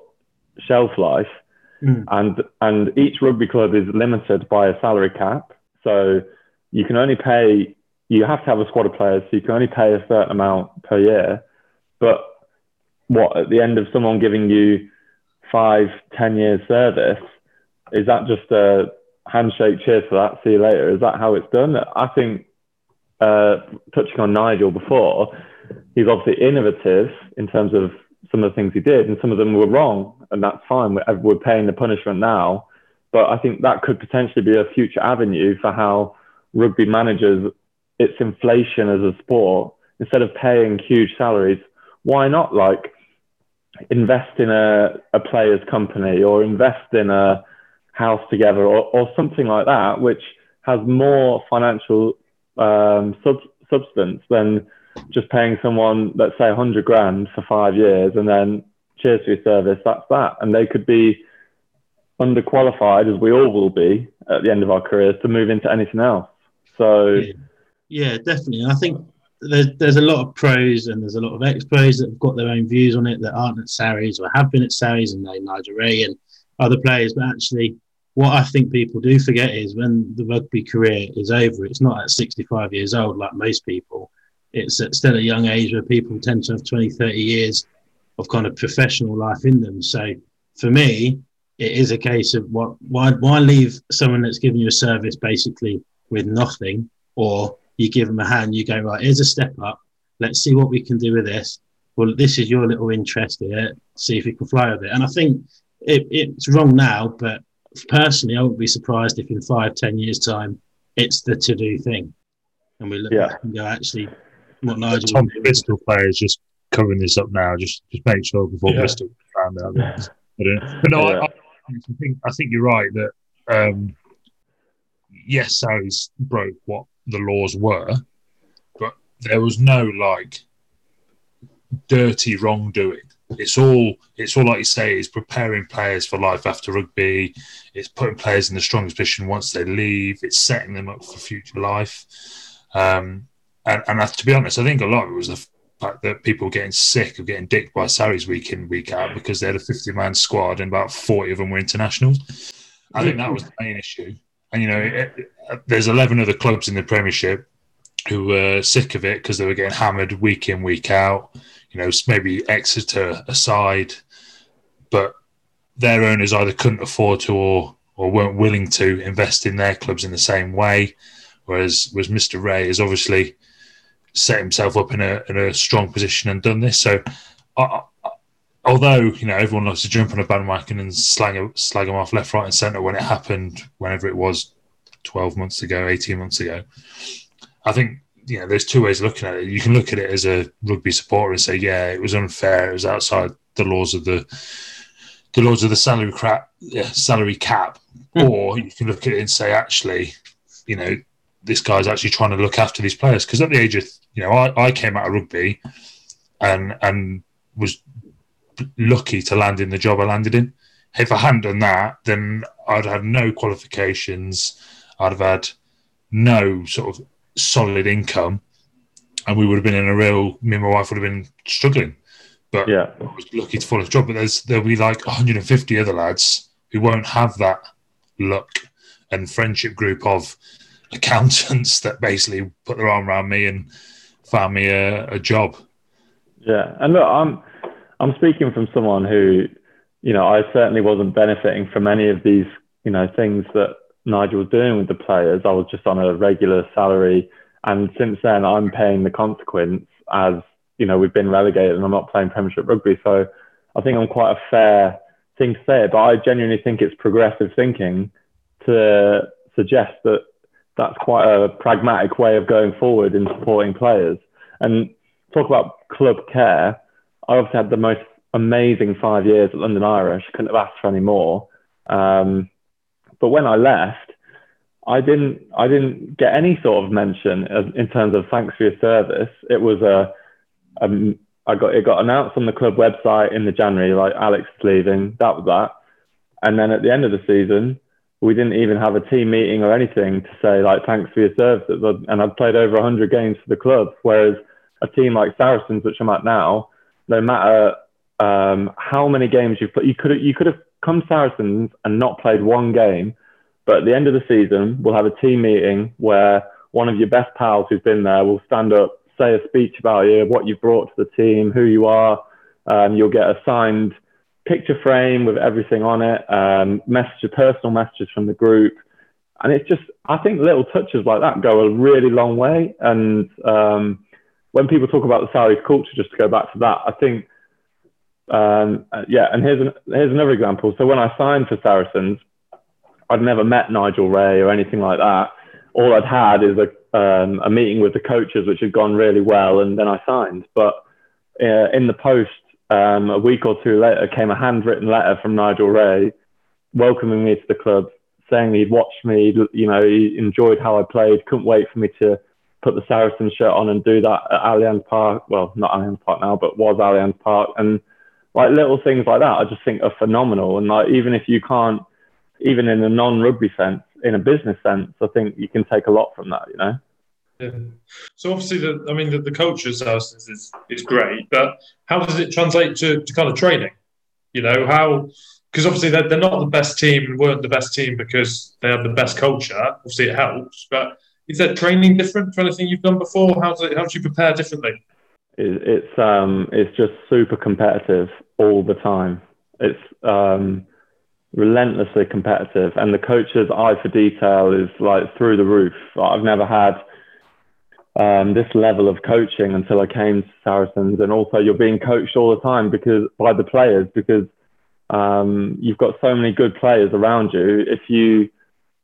[SPEAKER 3] shelf life.
[SPEAKER 1] Mm.
[SPEAKER 3] and and each rugby club is limited by a salary cap. So you can only pay you have to have a squad of players so you can only pay a certain amount per year. But what at the end of someone giving you five ten years service is that just a handshake cheers for that see you later is that how it's done i think uh, touching on nigel before he's obviously innovative in terms of some of the things he did, and some of them were wrong, and that's fine. We're, we're paying the punishment now, but I think that could potentially be a future avenue for how rugby manages its inflation as a sport. Instead of paying huge salaries, why not like invest in a, a player's company or invest in a house together or, or something like that, which has more financial um, sub- substance than just paying someone, let's say, 100 grand for five years and then cheers for your service, that's that. And they could be underqualified, as we all will be at the end of our careers, to move into anything else. So,
[SPEAKER 1] Yeah. Yeah, definitely. I think there's there's a lot of pros and there's a lot of ex-pros that have got their own views on it that aren't at Sarries or have been at Sarries and they Nigel Ray and other players. But actually, what I think people do forget is when the rugby career is over, it's not at 65 years old like most people. It's at still a young age where people tend to have 20, 30 years of kind of professional life in them. So for me, it is a case of what why why leave someone that's given you a service basically with nothing, or you give them a hand, you go right, here's a step up. Let's see what we can do with this. Well, this is your little interest here. See if you can fly with it. And I think it, it's wrong now, but personally, I wouldn't be surprised if in five, ten years' time, it's the to-do thing, and we look
[SPEAKER 3] Yeah.
[SPEAKER 1] and go, actually, what Nigel
[SPEAKER 2] Tom
[SPEAKER 1] was
[SPEAKER 2] Bristol player is just covering this up now. Just just make sure before
[SPEAKER 4] Yeah.
[SPEAKER 2] Bristol found out. That. I don't know. But no,
[SPEAKER 3] Yeah.
[SPEAKER 2] I, I think I think you're right that um, yes, Sarries broke what the laws were, but there was no like dirty wrongdoing. It's all it's all like you say is preparing players for life after rugby. It's putting players in the strongest position once they leave. It's setting them up for future life. Um, and and to be honest, I think a lot of it was the fact that people were getting sick of getting dicked by Sarries week in week out because they had a fifty man squad and about forty of them were internationals. I think that was the main issue. And you know, it, it- there's eleven other clubs in the Premiership who were sick of it because they were getting hammered week in week out. You know, maybe Exeter aside, but their owners either couldn't afford to or or weren't willing to invest in their clubs in the same way. Whereas, was Mr. Ray has obviously set himself up in a in a strong position and done this. So, I, although you know everyone loves to jump on a bandwagon and slag him- slag him off left, right, and centre when it happened, whenever it was, twelve months ago, eighteen months ago, I think you know there's two ways of looking at it. You can look at it as a rugby supporter and say, yeah, it was unfair, it was outside the laws of the the laws of the salary cap, yeah, salary cap, hmm. or you can look at it and say, actually, you know, this guy's actually trying to look after these players. Because at the age of you know I, I came out of rugby and and was lucky to land in the job I landed in. If I hadn't done that, then I'd have had no qualifications. I'd have had no sort of solid income, and we would have been in a real. Me and my wife would have been struggling. But
[SPEAKER 3] Yeah.
[SPEAKER 2] I was lucky to fall into a job. But there's there'll be like 150 other lads who won't have that luck and friendship group of accountants that basically put their arm around me and found me a, a job.
[SPEAKER 3] Yeah, and look, I'm I'm speaking from someone who, you know, I certainly wasn't benefiting from any of these, you know, things that Nigel was doing with the players. I was just on a regular salary, and since then, I'm paying the consequence as you know we've been relegated and I'm not playing Premiership rugby. So I think I'm quite a fair thing to say but I genuinely think it's progressive thinking to suggest that that's quite a pragmatic way of going forward in supporting players. And talk about club care. I obviously had the most amazing five years at London Irish. Couldn't have asked for any more. Um, but when I left, I didn't. I didn't get any sort of mention in terms of thanks for your service. It was a. Um, got it got announced on the club website in the January, like Alex leaving. That was that. And then at the end of the season, we didn't even have a team meeting or anything to say like thanks for your services. And I've played over 100 games for the club, whereas a team like Saracens, which I'm at now, no matter um, how many games you've played, you could you could have come to Saracens and not played one game, but at the end of the season, we'll have a team meeting where one of your best pals who's been there will stand up, say a speech about you, what you've brought to the team, who you are. Um, you'll get a signed picture frame with everything on it, um, messages, personal messages from the group. And it's just, I think little touches like that go a really long way. And um, when people talk about the Sarries culture, just to go back to that, I think, um, uh, yeah, and here's, an, here's another example. So when I signed for Saracens, I'd never met Nigel Ray or anything like that. All I'd had is a, um, a meeting with the coaches, which had gone really well, and then I signed. But uh, in the post, um, a week or two later, came a handwritten letter from Nigel Ray welcoming me to the club, saying he'd watched me, you know, he enjoyed how I played, couldn't wait for me to put the Saracen shirt on and do that at Allianz Park. Well, not Allianz Park now, but was Allianz Park. And like little things like that, I just think are phenomenal. And like, even if you can't, even in a non-rugby sense, in a business sense, I think you can take a lot from that, you know?
[SPEAKER 4] Yeah. So obviously, the I mean, the, the culture of Saracens is is great, but how does it translate to, to kind of training? You know how because obviously they're, they're not the best team and weren't the best team because they have the best culture. Obviously, it helps, but is that training different to anything you've done before? How do how do you prepare differently?
[SPEAKER 3] It, it's um, it's just super competitive all the time. It's um, relentlessly competitive, and the coach's eye for detail is like through the roof. I've never had um, this level of coaching until I came to Saracens, and also you're being coached all the time because by the players because um, you've got so many good players around you. If you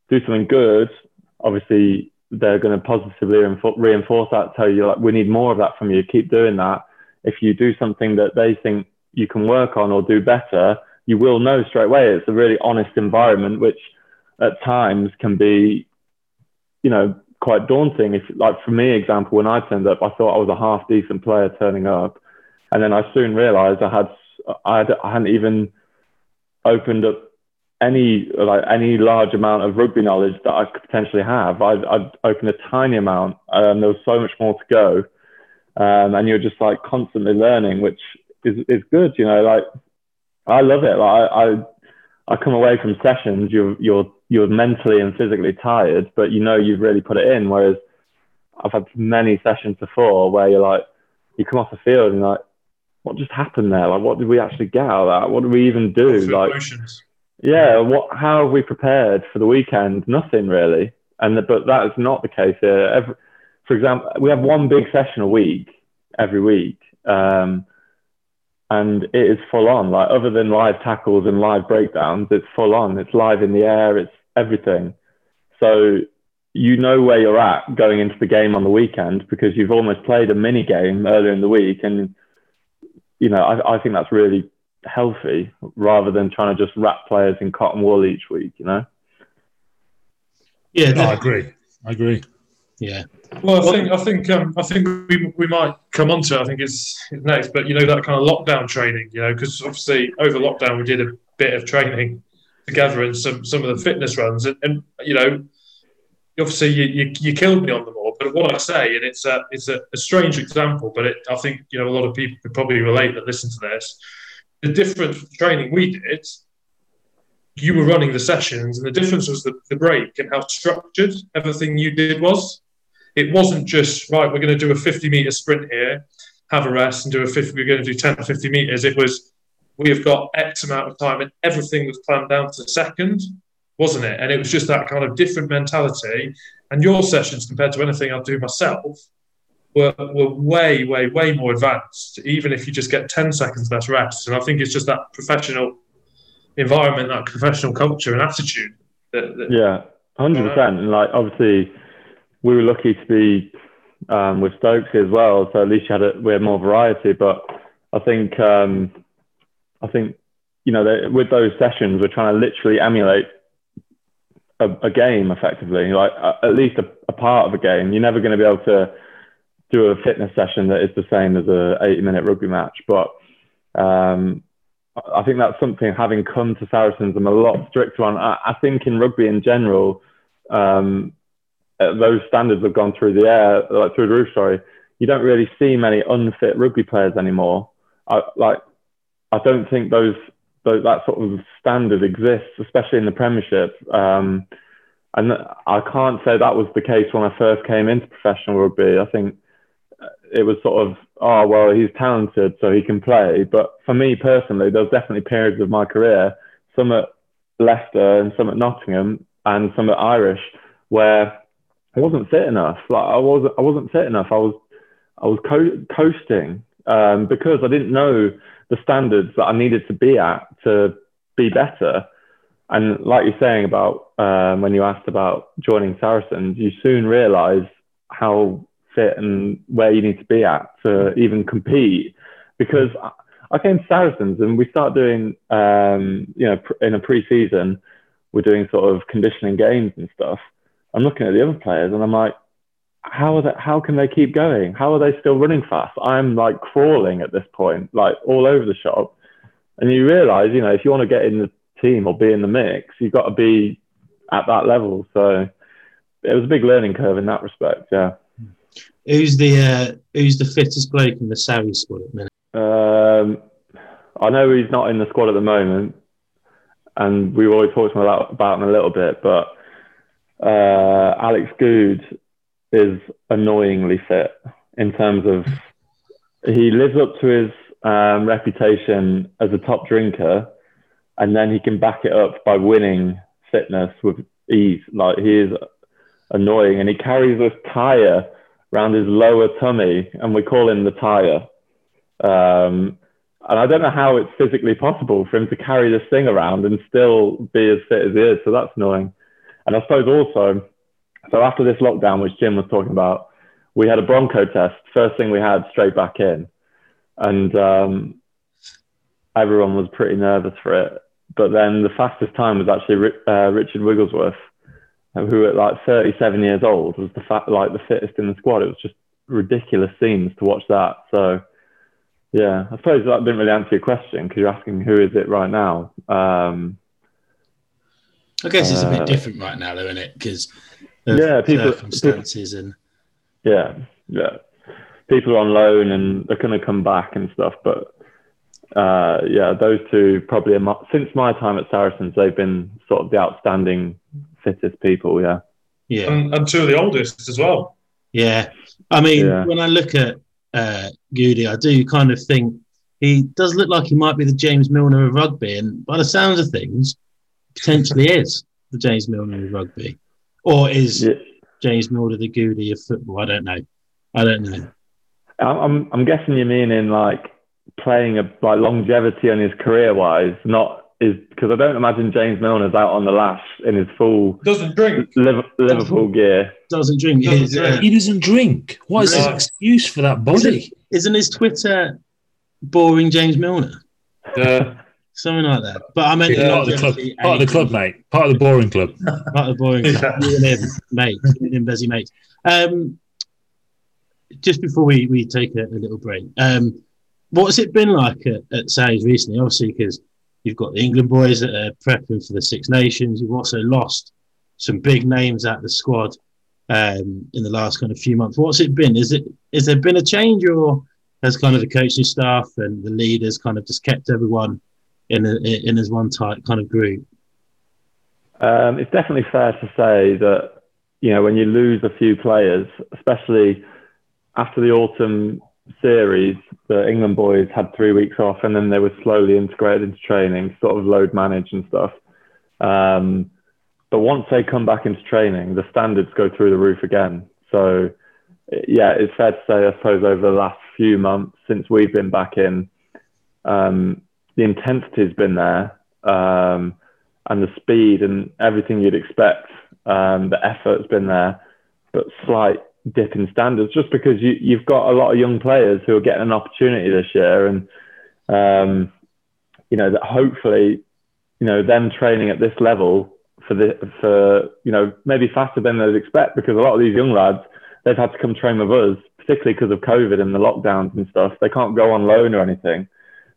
[SPEAKER 3] do something good, obviously they're going to positively reinforce that. Tell you like we need more of that from you. Keep doing that. If you do something that they think you can work on or do better, you will know straight away. It's a really honest environment, which at times can be, you know, quite daunting. If like for me, example, when I turned up, I thought I was a half decent player turning up, and then I soon realised I had I, had, I hadn't even opened up any like any large amount of rugby knowledge that I could potentially have. I'd, I'd opened a tiny amount, and there was so much more to go. Um, and you're just like constantly learning, which is is good. You know, like I love it. Like I, I I come away from sessions, you're you're you're mentally and physically tired, but you know you've really put it in. Whereas I've had many sessions before where you're like, you come off the field and you're like, what just happened there? Like, what did we actually get out of that? What did we even do? Like,
[SPEAKER 4] emotions.
[SPEAKER 3] Yeah, what? How have we prepared for the weekend? Nothing really. And the, but that is not the case here. Every, for example, we have one big session a week every week, um, and it is full on. Like other than live tackles and live breakdowns, it's full on. It's live in the air. It's everything. So you know where you're at going into the game on the weekend because you've almost played a mini game earlier in the week, and you know I, I think that's really healthy rather than trying to just wrap players in cotton wool each week. You know.
[SPEAKER 1] Yeah,
[SPEAKER 2] No, I agree. I agree.
[SPEAKER 1] yeah,
[SPEAKER 4] Well, I think I think um, I think we, we might come on to it. I think it's, it's next, but you know that kind of lockdown training, you know, because obviously over lockdown we did a bit of training together and some some of the fitness runs, and, and you know, obviously you, you, you killed me on them all. But what I say, and it's a it's a, a strange example, but it, I think you know a lot of people could probably relate that listen to this. The difference with the training we did, you were running the sessions, and the difference was the, the break and how structured everything you did was. It wasn't just right we're going to do a 50 meter sprint here have a rest and do a 50 we're going to do 10 or 50 meters. It was we have got x amount of time and everything was planned down to the second wasn't it? And it was just that kind of different mentality. And your sessions compared to anything i do myself were, were way way way more advanced even if you just get 10 seconds less rest and i think it's just that professional environment that professional culture and attitude that, that
[SPEAKER 3] Yeah, hundred percent. And like obviously, we were lucky to be um, with Stokesy as well, so at least you had a, we had more variety. But I think um, I think you know with those sessions, we're trying to literally emulate a, a game effectively, like a, at least a, a part of a game. You're never going to be able to do a fitness session that is the same as a 80 minute rugby match, but um, I think that's something having come to Saracens, I'm a lot stricter on. I, I think in rugby in general, um, uh, those standards have gone through the air, like through the roof. Sorry, you don't really see many unfit rugby players anymore. I, like, I don't think those, those that sort of standard exists, especially in the Premiership. Um, and I can't say that was the case when I first came into professional rugby. I think it was sort of, oh, well, he's talented, so he can play. But for me personally, there was definitely periods of my career, some at Leicester and some at Nottingham and some at Irish, where I wasn't fit enough. Like I wasn't, I wasn't fit enough. I was, I was co- coasting um, because I didn't know the standards that I needed to be at to be better. And like you're saying about um, when you asked about joining Saracens, you soon realise how fit and where you need to be at to even compete. Because I- came to Saracens and we start doing, um, you know, in a pre-season, we're doing sort of conditioning games and stuff. I'm looking at the other players and I'm like, how are they, how can they keep going? How are they still running fast? I'm like crawling at this point, like all over the shop. And you realize, you know, if you want to get in the team or be in the mix, you've got to be at that level. So it was a big learning curve in that respect. Yeah.
[SPEAKER 1] Who's the uh, who's the fittest bloke in the Sarri squad at the minute?
[SPEAKER 3] Um, I know he's not in the squad at the moment, and we've always talked about, about him a little bit, but uh, Alex Goode is annoyingly fit in terms of he lives up to his um, reputation as a top drinker, and then he can back it up by winning fitness with ease. Like he is annoying, and he carries this tire around his lower tummy, and we call him the tire. Um, and I don't know how it's physically possible for him to carry this thing around and still be as fit as he is. So that's annoying. And I suppose also, so after this lockdown, which Jim was talking about, we had a bronco test. First thing we had straight back in, and um, everyone was pretty nervous for it. But then the fastest time was actually uh, Richard Wigglesworth, who at like 37 years old was the fa- like the fittest in the squad. It was just ridiculous scenes to watch that. So yeah, I suppose that didn't really answer your question because you're asking who is it right now. Um,
[SPEAKER 1] I guess it's a bit
[SPEAKER 3] Uh,
[SPEAKER 1] different right now, though, isn't it? Because
[SPEAKER 3] Yeah, people-
[SPEAKER 1] circumstances and
[SPEAKER 3] yeah, yeah. People are on loan and they're going to come back and stuff. But uh, yeah, those two probably are my, since my time at Saracens, they've been sort of the outstanding fittest people. Yeah.
[SPEAKER 1] yeah,
[SPEAKER 4] And, and two of the oldest as well.
[SPEAKER 1] yeah. I mean,
[SPEAKER 3] Yeah.
[SPEAKER 1] when I look at uh, Goody, I do kind of think he does look like he might be the James Milner of rugby, and by the sounds of things, potentially is the James Milner of rugby, or is
[SPEAKER 3] yeah.
[SPEAKER 1] James Milner the Goody of football? I don't know. I don't know.
[SPEAKER 3] I'm, I'm, I'm guessing you mean in like playing a like longevity on his career wise, not is because I don't imagine James Milner's out on the lash in his full
[SPEAKER 4] Doesn't drink.
[SPEAKER 3] Liv- Liverpool gear.
[SPEAKER 1] Doesn't drink.
[SPEAKER 4] Doesn't
[SPEAKER 1] His, uh,
[SPEAKER 4] drink.
[SPEAKER 2] He doesn't drink. What is his excuse for that body?
[SPEAKER 1] isn't his Twitter boring James Milner?
[SPEAKER 4] Yeah.
[SPEAKER 1] Something like that. But I meant
[SPEAKER 4] Yeah,
[SPEAKER 2] Part of the club, part of the club, mate. Part of the boring club.
[SPEAKER 1] Part of the boring club. You and him, mate. You and him, busy mates. Um, just before we, we take a, a little break, um, what's it been like at, at Sarries recently? Obviously, because you've got the England boys that are prepping for the Six Nations. You've also lost some big names at the squad um, in the last kind of few months. What's it been? Is it has there been a change, or has kind of the coaching staff and the leaders kind of just kept everyone in a, in as one tight kind of group?
[SPEAKER 3] Um, it's definitely fair to say that you know when you lose a few players, especially after the autumn series, the England boys had three weeks off, and then they were slowly integrated into training, sort of load manage and stuff. Um, but once they come back into training, the standards go through the roof again. So yeah, it's fair to say, I suppose, over the last few months since we've been back in, um, the intensity's been there. Um, and the speed and everything you'd expect. Um, the effort's been there, but slight dip in standards just because you, you've got a lot of young players who are getting an opportunity this year, and um, you know that hopefully, you know them training at this level for the for you know maybe faster than they'd expect because a lot of these young lads they've had to come train with us, particularly because of COVID and the lockdowns and stuff. They can't go on loan or anything,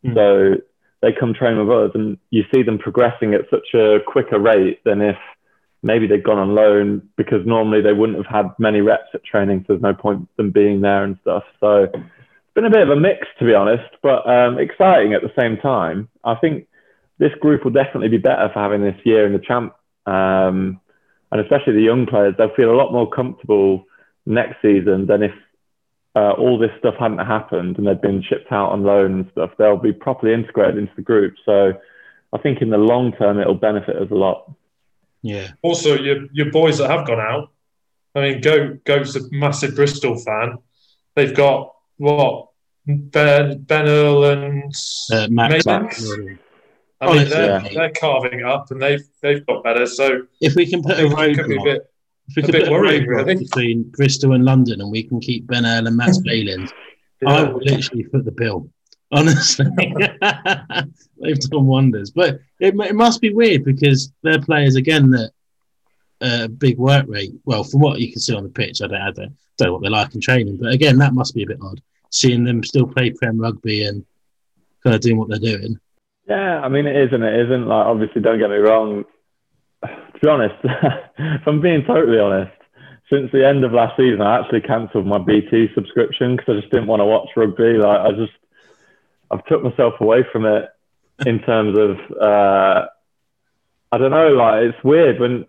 [SPEAKER 1] Mm.
[SPEAKER 3] so they come train with us and you see them progressing at such a quicker rate than if maybe they'd gone on loan because normally they wouldn't have had many reps at training so there's no point them being there and stuff so it's been a bit of a mix to be honest but um, exciting at the same time i think this group will definitely be better for having this year in the champ um, and especially the young players they'll feel a lot more comfortable next season than if uh, all this stuff hadn't happened and they'd been shipped out on loan and stuff, they'll be properly integrated into the group. So I think in the long term, it'll benefit us a lot.
[SPEAKER 1] Yeah.
[SPEAKER 4] Also, your your boys that have gone out. I mean, go go's a massive Bristol fan. They've got what Ben Ben Earl and
[SPEAKER 1] Uh, Max.
[SPEAKER 4] Max. I mean, they're,
[SPEAKER 3] yeah.
[SPEAKER 4] they're carving up, and they've they've got better. So
[SPEAKER 1] If we can put
[SPEAKER 4] I
[SPEAKER 1] a
[SPEAKER 4] think could be a bit.
[SPEAKER 1] if we
[SPEAKER 4] a bit
[SPEAKER 1] put a
[SPEAKER 4] worrying, really.
[SPEAKER 1] between Bristol and London, and we can keep Ben Earl and Matt Bayland, I
[SPEAKER 4] Yeah.
[SPEAKER 1] will literally foot the bill. Honestly, they've done wonders. But it, it must be weird because they're players again that uh, big work rate. Well, from what you can see on the pitch, I don't, I don't, don't know what they're like in training. But again, that must be a bit odd seeing them still play Prem rugby and kind of doing what they're doing.
[SPEAKER 3] Yeah, I mean, it is and it isn't. Like, obviously, don't get me wrong. To be honest, if I'm being totally honest, since the end of last season, I actually cancelled my BT subscription because I just didn't want to watch rugby. Like I just, I've took myself away from it in terms of, uh, I don't know. Like it's weird when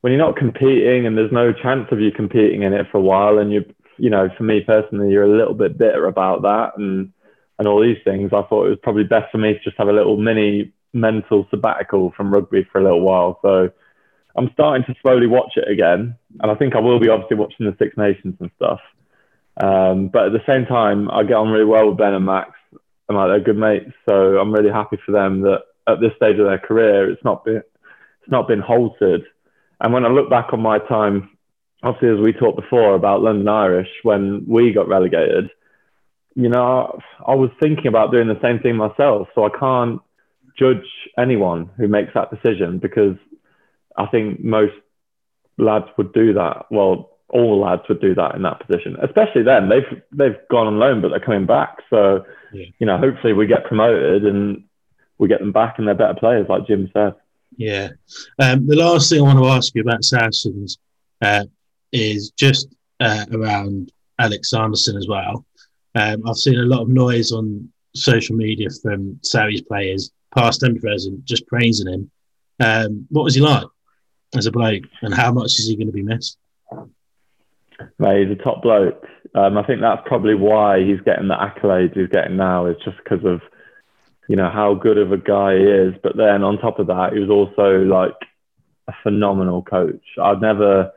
[SPEAKER 3] when you're not competing and there's no chance of you competing in it for a while, and you, you know, for me personally, you're a little bit bitter about that and and all these things. I thought it was probably best for me to just have a little mini mental sabbatical from rugby for a little while. So I'm starting to slowly watch it again, and I think I will be obviously watching the Six Nations and stuff. Um, but at the same time, I get on really well with Ben and Max, and like they're good mates. So I'm really happy for them that at this stage of their career, it's not been it's not been halted. And when I look back on my time, obviously as we talked before about London Irish when we got relegated, you know, I was thinking about doing the same thing myself. So I can't judge anyone who makes that decision because I think most lads would do that. Well, all lads would do that in that position, especially then. They've they've gone on loan, but they're coming back. So,
[SPEAKER 1] Yeah.
[SPEAKER 3] you know, hopefully we get promoted and we get them back, and they're better players, like Jim said.
[SPEAKER 1] Yeah. Um, the last thing I want to ask you about Saracens uh, is just uh, around Alex Sanderson as well. Um, I've seen a lot of noise on social media from Sarries players, past and present, just praising him. Um, what was he like as a bloke, and how much is he going to be missed?
[SPEAKER 3] Mate, he's a top bloke. Um, I think that's probably why he's getting the accolades he's getting now. Is just because of you know how good of a guy he is. But then on top of that, he was also like a phenomenal coach. I've never,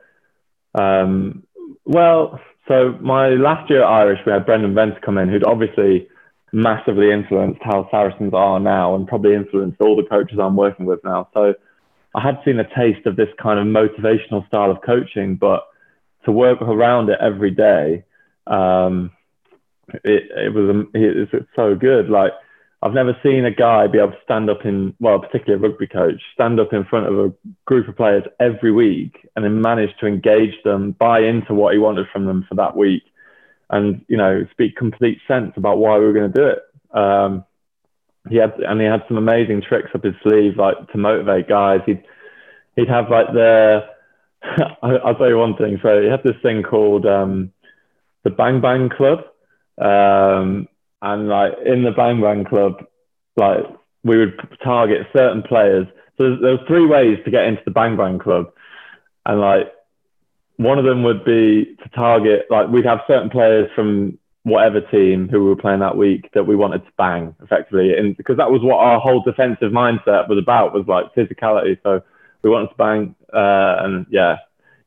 [SPEAKER 3] um, well, so my last year at Irish, we had Brendan Venter come in, who'd obviously massively influenced how Saracens are now, and probably influenced all the coaches I'm working with now. So I had seen a taste of this kind of motivational style of coaching, but to work around it every day, um, it, it was um, it, it's so good. Like I've never seen a guy be able to stand up in well, particularly a rugby coach, stand up in front of a group of players every week and then manage to engage them, buy into what he wanted from them for that week, and you know speak complete sense about why we were going to do it. Um, he had and he had some amazing tricks up his sleeve, like to motivate guys. He'd he'd have like the I- I'll tell you one thing. So he had this thing called um, the Bang Bang Club, um, and like in the Bang Bang Club, like we would target certain players. So there was three ways to get into the Bang Bang Club, and like one of them would be to target like we'd have certain players from whatever team who we were playing that week that we wanted to bang effectively, and because that was what our whole defensive mindset was about was like physicality. So we wanted to bang uh, and yeah,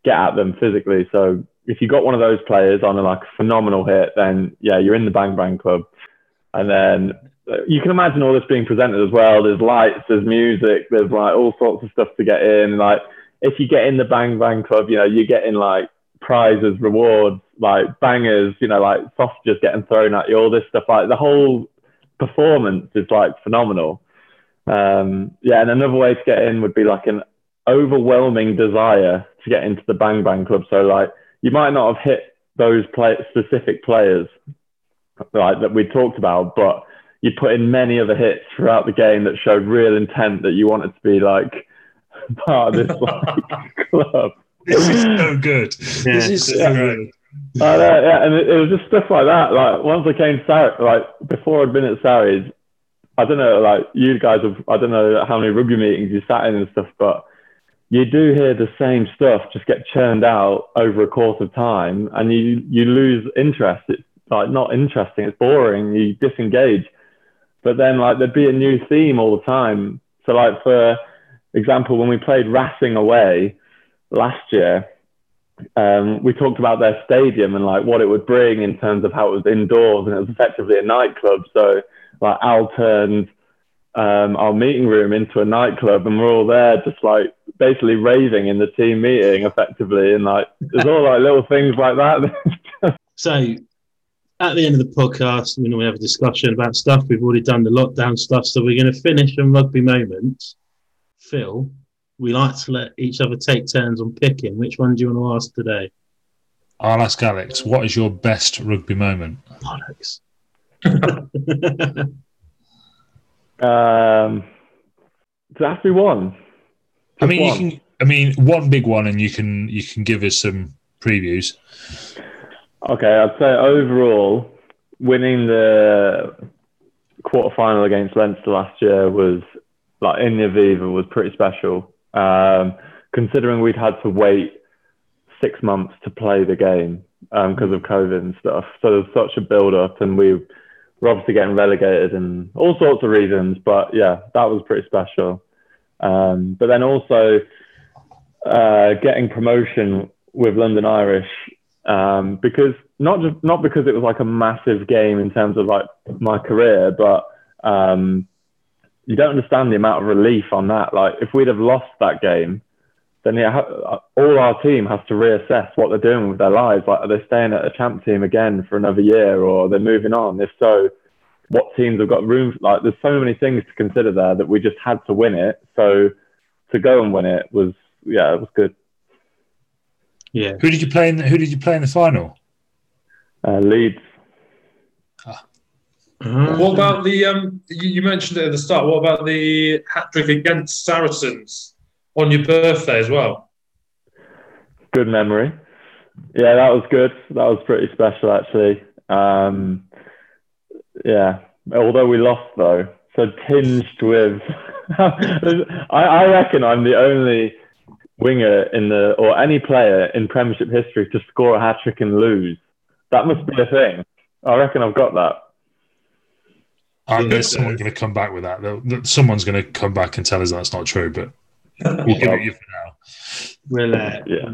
[SPEAKER 3] get at them physically. So if you got one of those players on a like phenomenal hit, then yeah, you're in the bang bang club. And then you can imagine all this being presented as well. There's lights, there's music, there's like all sorts of stuff to get in. Like if you get in the bang bang club, you know you're getting like prizes, rewards, like bangers, you know, like sausages getting thrown at you, all this stuff. Like the whole performance is like phenomenal. Um, yeah, and another way to get in would be like an overwhelming desire to get into the Bang Bang Club. So like you might not have hit those play- specific players like that we talked about, but you put in many other hits throughout the game that showed real intent that you wanted to be like part of this like, club.
[SPEAKER 2] This is so good.
[SPEAKER 1] Yeah.
[SPEAKER 2] This is so
[SPEAKER 3] Yeah.
[SPEAKER 2] good.
[SPEAKER 3] Uh, yeah, and it, it was just stuff like that. Like once I came to Sar- like before I'd been at Sarries, I don't know, like you guys have, I don't know how many rugby meetings you sat in and stuff, but you do hear the same stuff just get churned out over a course of time, and you you lose interest. It's like not interesting. It's boring. You disengage. But then like there'd be a new theme all the time. So like for example, when we played Racing away last year, um, we talked about their stadium and like what it would bring in terms of how it was indoors and it was effectively a nightclub. So like Al turned um, our meeting room into a nightclub and we're all there just like basically raving in the team meeting effectively and like there's all like little things like that.
[SPEAKER 1] So, at the end of the podcast, we normally have a discussion about stuff. We've already done the lockdown stuff, so we're going to finish on rugby moments. Phil, we like to let each other take turns on picking. Which one do you want to ask today?
[SPEAKER 2] I'll ask Alex, what is your best rugby moment?
[SPEAKER 1] Bollocks.
[SPEAKER 3] um, does that have to be one?
[SPEAKER 2] I mean,
[SPEAKER 3] one?
[SPEAKER 2] you can. I mean, one big one, and you can you can give us some previews.
[SPEAKER 3] Okay, I'd say overall, winning the quarter final against Leinster last year was like in the Aviva was pretty special. Um, considering we'd had to wait six months to play the game because of COVID and stuff, so there's such a build up, and we were obviously getting relegated and all sorts of reasons. But yeah, that was pretty special. Um, but then also uh, getting promotion with London Irish um, because not just not because it was like a massive game in terms of like my career, but um, you don't understand the amount of relief on that. Like if we'd have lost that game, then yeah, ha- all our team has to reassess what they're doing with their lives. Like are they staying at a champ team again for another year, or they're moving on? If so, what teams have got room? Like there's so many things to consider there that we just had to win it. So to go and win it was yeah, it was good.
[SPEAKER 1] Yeah.
[SPEAKER 2] Who did you play in? The, who did you play in the final?
[SPEAKER 3] Uh, Leeds.
[SPEAKER 4] What about the um? You, you mentioned it at the start. What about the hat trick against Saracens on your birthday as well?
[SPEAKER 3] good memory. Yeah, that was good. That was pretty special, actually. Um, yeah, although we lost though, so tinged with. I, I reckon I'm the only winger in the or any player in Premiership history to score a hat trick and lose. That must be a thing. I reckon I've got that.
[SPEAKER 2] I
[SPEAKER 1] Yeah.
[SPEAKER 2] bet someone's going to come back with that- Someone's going to come back and tell us that's not true, but we'll give it you for now.
[SPEAKER 1] We'll, uh,
[SPEAKER 3] Yeah.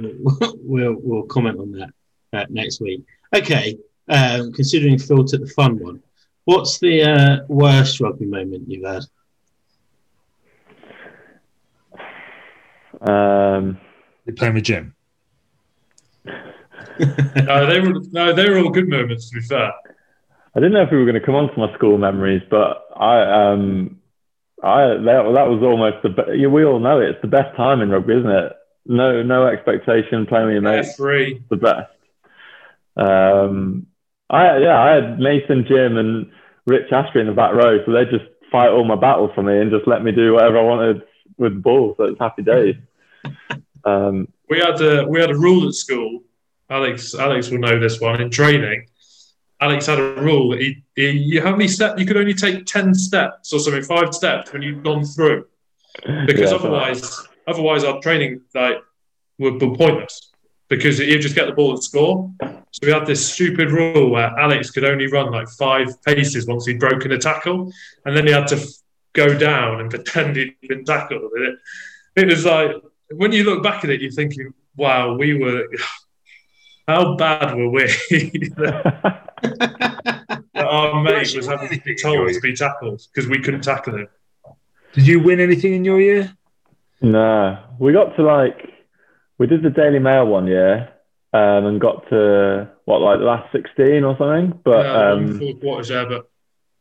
[SPEAKER 1] we'll we'll comment on that uh, next week. Okay. Um, considering Phil took the fun one, what's the uh, worst rugby moment you've had?
[SPEAKER 3] Um,
[SPEAKER 2] You're playing with Jim.
[SPEAKER 4] No, they were no, they were all good moments. To be fair,
[SPEAKER 3] I didn't know if we were going to come on to my school memories, but I um I that, that was almost the be- we all know it. It's the best time in rugby, isn't it? No no expectation, playing with your mates.
[SPEAKER 4] free.
[SPEAKER 3] the best. Um, I yeah, I had Nathan, Jim, and Rich Ashby in the back row, so they just fight all my battles for me and just let me do whatever I wanted with the ball. So it's happy days. Um,
[SPEAKER 4] We had a we had a rule at school. Alex Alex will know this one in training. Alex had a rule that he, he you how many steps you could only take ten steps or something, five steps when you'd gone through. Because
[SPEAKER 3] yeah,
[SPEAKER 4] otherwise otherwise our training like would be pointless. Because you just get the ball and score. So we had this stupid rule where Alex could only run like five paces once he'd broken a tackle, and then he had to f- go down and pretend he'd been tackled. It, it was like when you look back at it, you're thinking, "Wow, we were how bad were we?" that our mate was having to be told to be tackled because we couldn't tackle him.
[SPEAKER 2] Did you win anything in your year?
[SPEAKER 3] no, we got to like we did the Daily Mail one year um, and got to what like the last sixteen or something, but
[SPEAKER 4] Yeah,
[SPEAKER 3] um,
[SPEAKER 4] four quarters there, but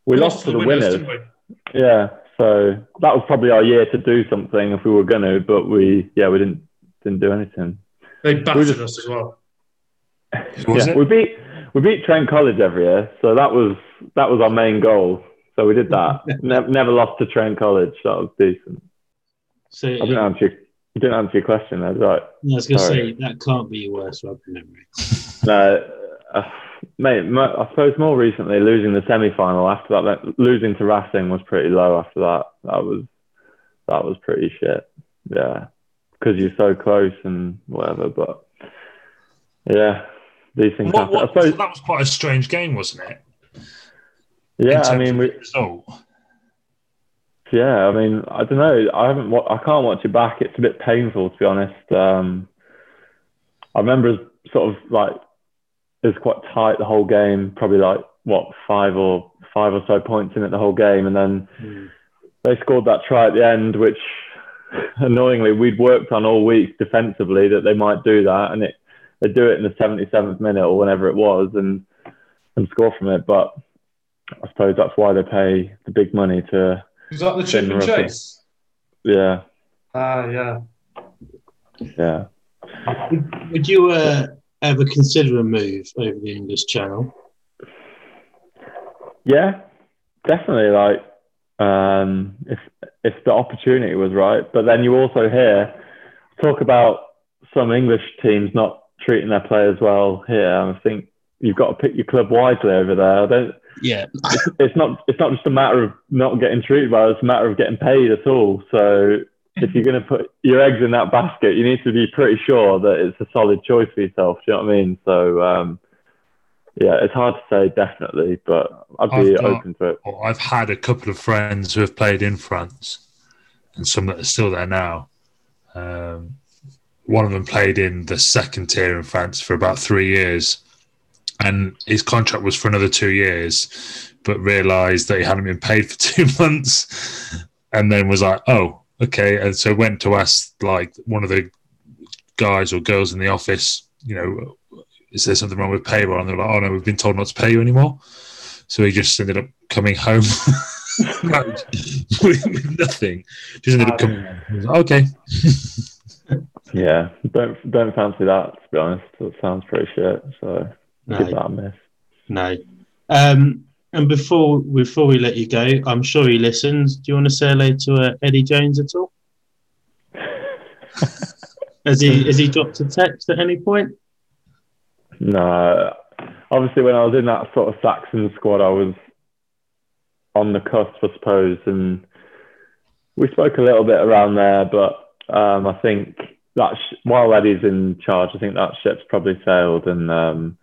[SPEAKER 3] we lost to the winners.
[SPEAKER 4] didn't?
[SPEAKER 3] Yeah, so that was probably our year to do something if we were gonna, but we yeah we didn't didn't do anything.
[SPEAKER 4] They battered
[SPEAKER 3] just-
[SPEAKER 4] us as well.
[SPEAKER 2] Was
[SPEAKER 3] yeah, we beat we beat Trent College every year, so that was that was our main goal. So we did that. never, never lost to Trent College. That was decent.
[SPEAKER 1] So
[SPEAKER 3] I didn't answer your, I didn't answer your question there, right?
[SPEAKER 1] I was going to say that can't be your worst rugby memory.
[SPEAKER 3] No, uh, mate. mo- I suppose more recently losing the semi final after that, like, losing to Racing was pretty low. After that, that was that was pretty shit. Yeah, because you're so close and whatever. But yeah, these things
[SPEAKER 2] What,
[SPEAKER 3] happen. I
[SPEAKER 2] what,
[SPEAKER 3] suppose.
[SPEAKER 2] that was quite a strange game, wasn't it?
[SPEAKER 3] Yeah, I mean, we,
[SPEAKER 2] result.
[SPEAKER 3] Yeah, I mean, I don't know. I haven't. I can't watch it back. It's a bit painful, to be honest. Um, I remember as sort of like it was quite tight the whole game. Probably like what five or five or so points in it the whole game, and then
[SPEAKER 1] Mm.
[SPEAKER 3] they scored that try at the end, which annoyingly we'd worked on all week defensively that they might do that, and it they do it in the 77th minute or whenever it was, and and score from it. But I suppose that's why they pay the big money to
[SPEAKER 4] Was that the chip and chase?
[SPEAKER 3] yeah
[SPEAKER 4] Ah, yeah.
[SPEAKER 3] yeah.
[SPEAKER 1] Would, would you uh, ever consider a move over the English Channel?
[SPEAKER 3] Yeah, definitely. Like, um, if if the opportunity was right, but then you also hear talk about some English teams not treating their players well here. I think you've got to pick your club wisely over there. I don't.
[SPEAKER 1] Yeah,
[SPEAKER 3] It's not. It's not just a matter of not getting treated well. It's a matter of getting paid at all. So if you're going to put your eggs in that basket, you need to be pretty sure that it's a solid choice for yourself. Do you know what I mean? So um, yeah, it's hard to say definitely, but I'd be
[SPEAKER 2] got-
[SPEAKER 3] open to it.
[SPEAKER 2] I've had a couple of friends who have played in France, and some that are still there now. Um, one of them played in the second tier in France for about three years, and his contract was for another two years, but realised that he hadn't been paid for two months, and then was like, "Oh, okay," and so went to ask like one of the guys or girls in the office, you know, is there something wrong with payroll? And they're like, "Oh no, we've been told not to pay you anymore." So he just ended up coming home with, nothing. Just ended up coming home. Like, okay.
[SPEAKER 3] Yeah, don't don't fancy that to be honest. That sounds pretty shit. So
[SPEAKER 1] No.
[SPEAKER 3] give that a miss.
[SPEAKER 1] no. Um, and before before we let you go, I'm sure he listens. Do you want to say hello to uh, Eddie Jones at all? Has he has he dropped a text at any point?
[SPEAKER 3] No, obviously when I was in that sort of Saxon squad, I was on the cusp, I suppose, and we spoke a little bit around there. But um, I think that sh- while Eddie's in charge, I think that ship's probably sailed, and um,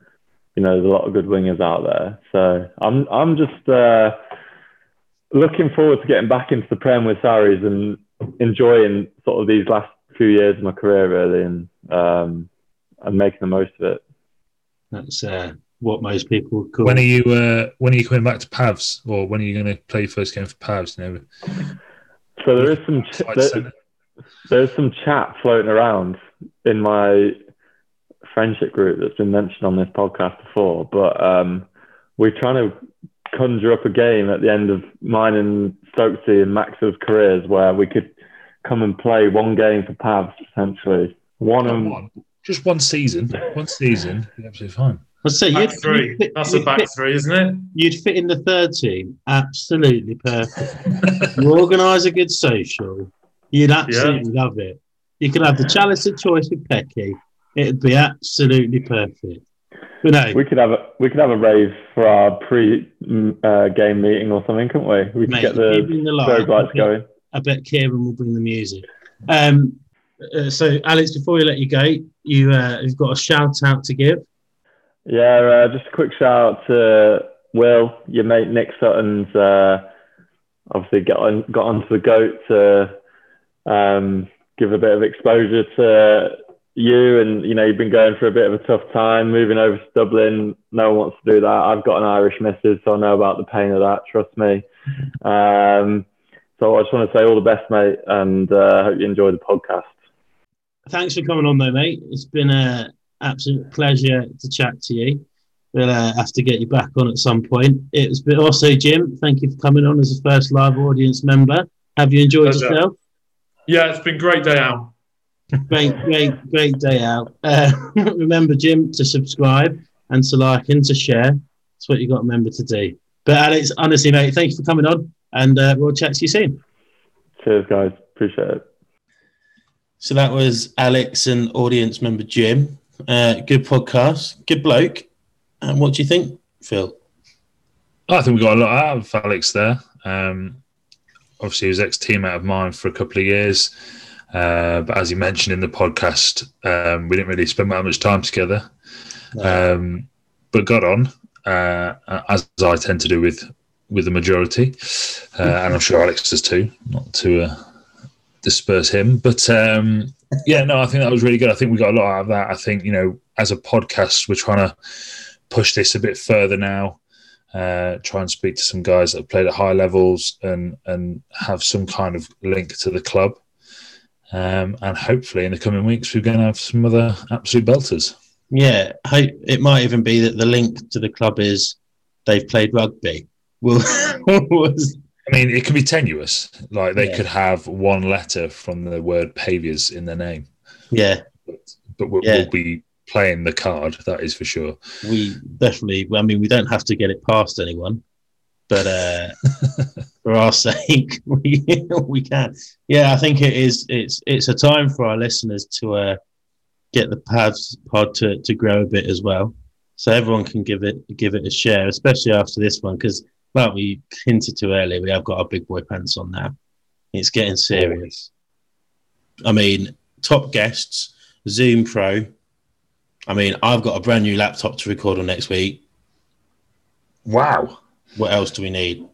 [SPEAKER 3] you know there's a lot of good wingers out there. So I'm I'm just uh, looking forward to getting back into the Prem with Sarries and enjoying sort of these last few years of my career really, and um, and making the most of it.
[SPEAKER 1] That's uh, what most people would call.
[SPEAKER 2] When are you uh, when are you coming back to Pavs? Or when are you going to play your first game for Pavs? You know,
[SPEAKER 3] So there is some ch-
[SPEAKER 2] Side
[SPEAKER 3] there,
[SPEAKER 2] centre.
[SPEAKER 3] There's some chat floating around in my friendship group that's been mentioned on this podcast before, but um, we're trying to conjure up a game at the end of mine and Stokesy and Max's careers where we could come and play one game for Pavs potentially. One and
[SPEAKER 2] one. Just one season. One season. Be absolutely fine.
[SPEAKER 1] I'd say
[SPEAKER 4] Back
[SPEAKER 1] you'd,
[SPEAKER 4] three.
[SPEAKER 1] you'd fit,
[SPEAKER 4] That's a
[SPEAKER 1] you'd
[SPEAKER 4] back
[SPEAKER 1] fit-
[SPEAKER 4] three, isn't it?
[SPEAKER 1] you'd fit in the third team. Absolutely perfect. you organise a good social. You'd absolutely love it. You could have the chalice of choice with Pecky. It'd be absolutely perfect. But no,
[SPEAKER 3] we could have a we could have a rave for our pre mm, uh, game meeting or something, couldn't we? We could
[SPEAKER 1] mate,
[SPEAKER 3] get the
[SPEAKER 1] bring the
[SPEAKER 3] strobe
[SPEAKER 1] light,
[SPEAKER 3] lights going.
[SPEAKER 1] I bet Kieran will bring the music. Um, uh, so, Alex, before we let you go, you uh, you've got a shout out to give.
[SPEAKER 3] Yeah, uh, just a quick shout out to Will, your mate Nick Sutton's uh, obviously got on, got onto the goat to um, give a bit of exposure to you, and you know you've been going through a bit of a tough time, moving over to Dublin. No one wants to do that. I've got an Irish missus, so I know about the pain of that. Trust me. Um, so I just want to say all the best, mate, and uh, hope you enjoy the podcast.
[SPEAKER 1] Thanks for coming on, though, mate. It's been an absolute pleasure to chat to you. We'll uh, have to get you back on at some point. It was but also, Jim. Thank you for coming on as a first live audience member. Have you enjoyed
[SPEAKER 4] Pleasure.
[SPEAKER 1] yourself?
[SPEAKER 4] Yeah, it's been a great day out.
[SPEAKER 1] Great, great, great day out. Uh, remember, Jim, to subscribe and to like and to share. That's what you got to remember to do. But Alex, honestly, mate, thank you for coming on, and uh, we'll chat to you soon.
[SPEAKER 3] Cheers, guys. Appreciate it.
[SPEAKER 1] So that was Alex and audience member Jim. Uh, good podcast, good bloke. And what do you think, Phil?
[SPEAKER 2] I think we got a lot out of Alex there. Um, obviously, he was ex teammate of mine for a couple of years. Uh, but as you mentioned in the podcast, um, we didn't really spend that much time together. Um, but got on, uh, as I tend to do with with the majority. Uh, and I'm sure Alex does too, not to uh, disperse him. But um, yeah, no, I think that was really good. I think we got a lot out of that. I think, you know, as a podcast, we're trying to push this a bit further now uh, try and speak to some guys that have played at high levels and and have some kind of link to the club. Um, and hopefully, in the coming weeks, we're going to have some other absolute belters.
[SPEAKER 1] Yeah, it might even be that the link to the club is they've played rugby. Well, was
[SPEAKER 2] I mean, it can be tenuous. Like they
[SPEAKER 1] Yeah.
[SPEAKER 2] could have one letter from the word Paviors in their name,
[SPEAKER 1] yeah,
[SPEAKER 2] but, but we'll,
[SPEAKER 1] Yeah.
[SPEAKER 2] we'll be playing the card. That is for sure.
[SPEAKER 1] we definitely. I mean, we don't have to get it past anyone, but uh, for our sake, we we can. Yeah, I think it is. It's it's a time for our listeners to uh, get the Pavs pod to, to grow a bit as well, so everyone can give it give it a share, especially after this one, because well, we hinted to earlier, we have got our big boy pants on now. It's getting serious. I mean, top guests, Zoom Pro. I mean, I've got a brand new laptop to record on next week.
[SPEAKER 2] Wow.
[SPEAKER 1] What else do we need?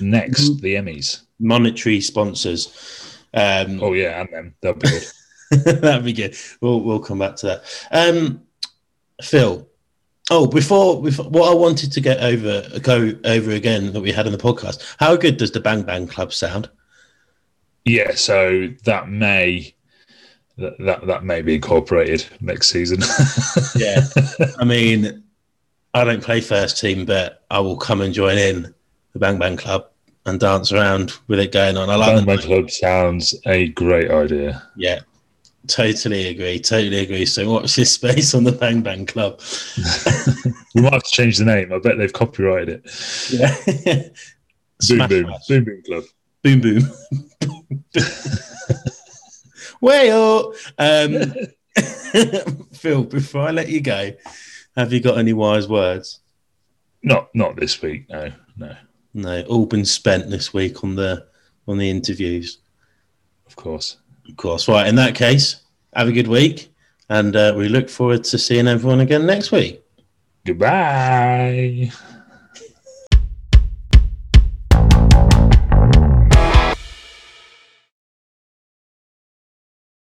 [SPEAKER 2] Next, the Emmys.
[SPEAKER 1] Monetary sponsors. Um,
[SPEAKER 2] Oh yeah, and them. That'll be good.
[SPEAKER 1] That'd be good. We'll we'll come back to that. Um, Phil. Oh, before, before what I wanted to get over go over again that we had on the podcast. How good does the Bang Bang Club sound?
[SPEAKER 2] yeah, so that may that that, that may be incorporated next season.
[SPEAKER 1] Yeah. I mean, I don't play first team, but I will come and join in the Bang Bang Club and dance around with it going on. I like
[SPEAKER 2] Bang
[SPEAKER 1] the
[SPEAKER 2] Bang Club sounds a great idea.
[SPEAKER 1] Yeah, totally agree. Totally agree. So watch this space on the Bang Bang Club.
[SPEAKER 2] We might have to change the name. I bet they've copyrighted it.
[SPEAKER 1] Yeah.
[SPEAKER 2] Boom
[SPEAKER 1] Smash
[SPEAKER 2] boom. Boom boom club.
[SPEAKER 1] boom boom. Way up. Um, Phil, before I let you go, have you got any wise words?
[SPEAKER 2] Not not this week, no, no,
[SPEAKER 1] No, all been spent this week on the on the interviews.
[SPEAKER 2] of course.
[SPEAKER 1] Of course. Right. In that case, have a good week, and uh, we look forward to seeing everyone again next week.
[SPEAKER 2] Goodbye.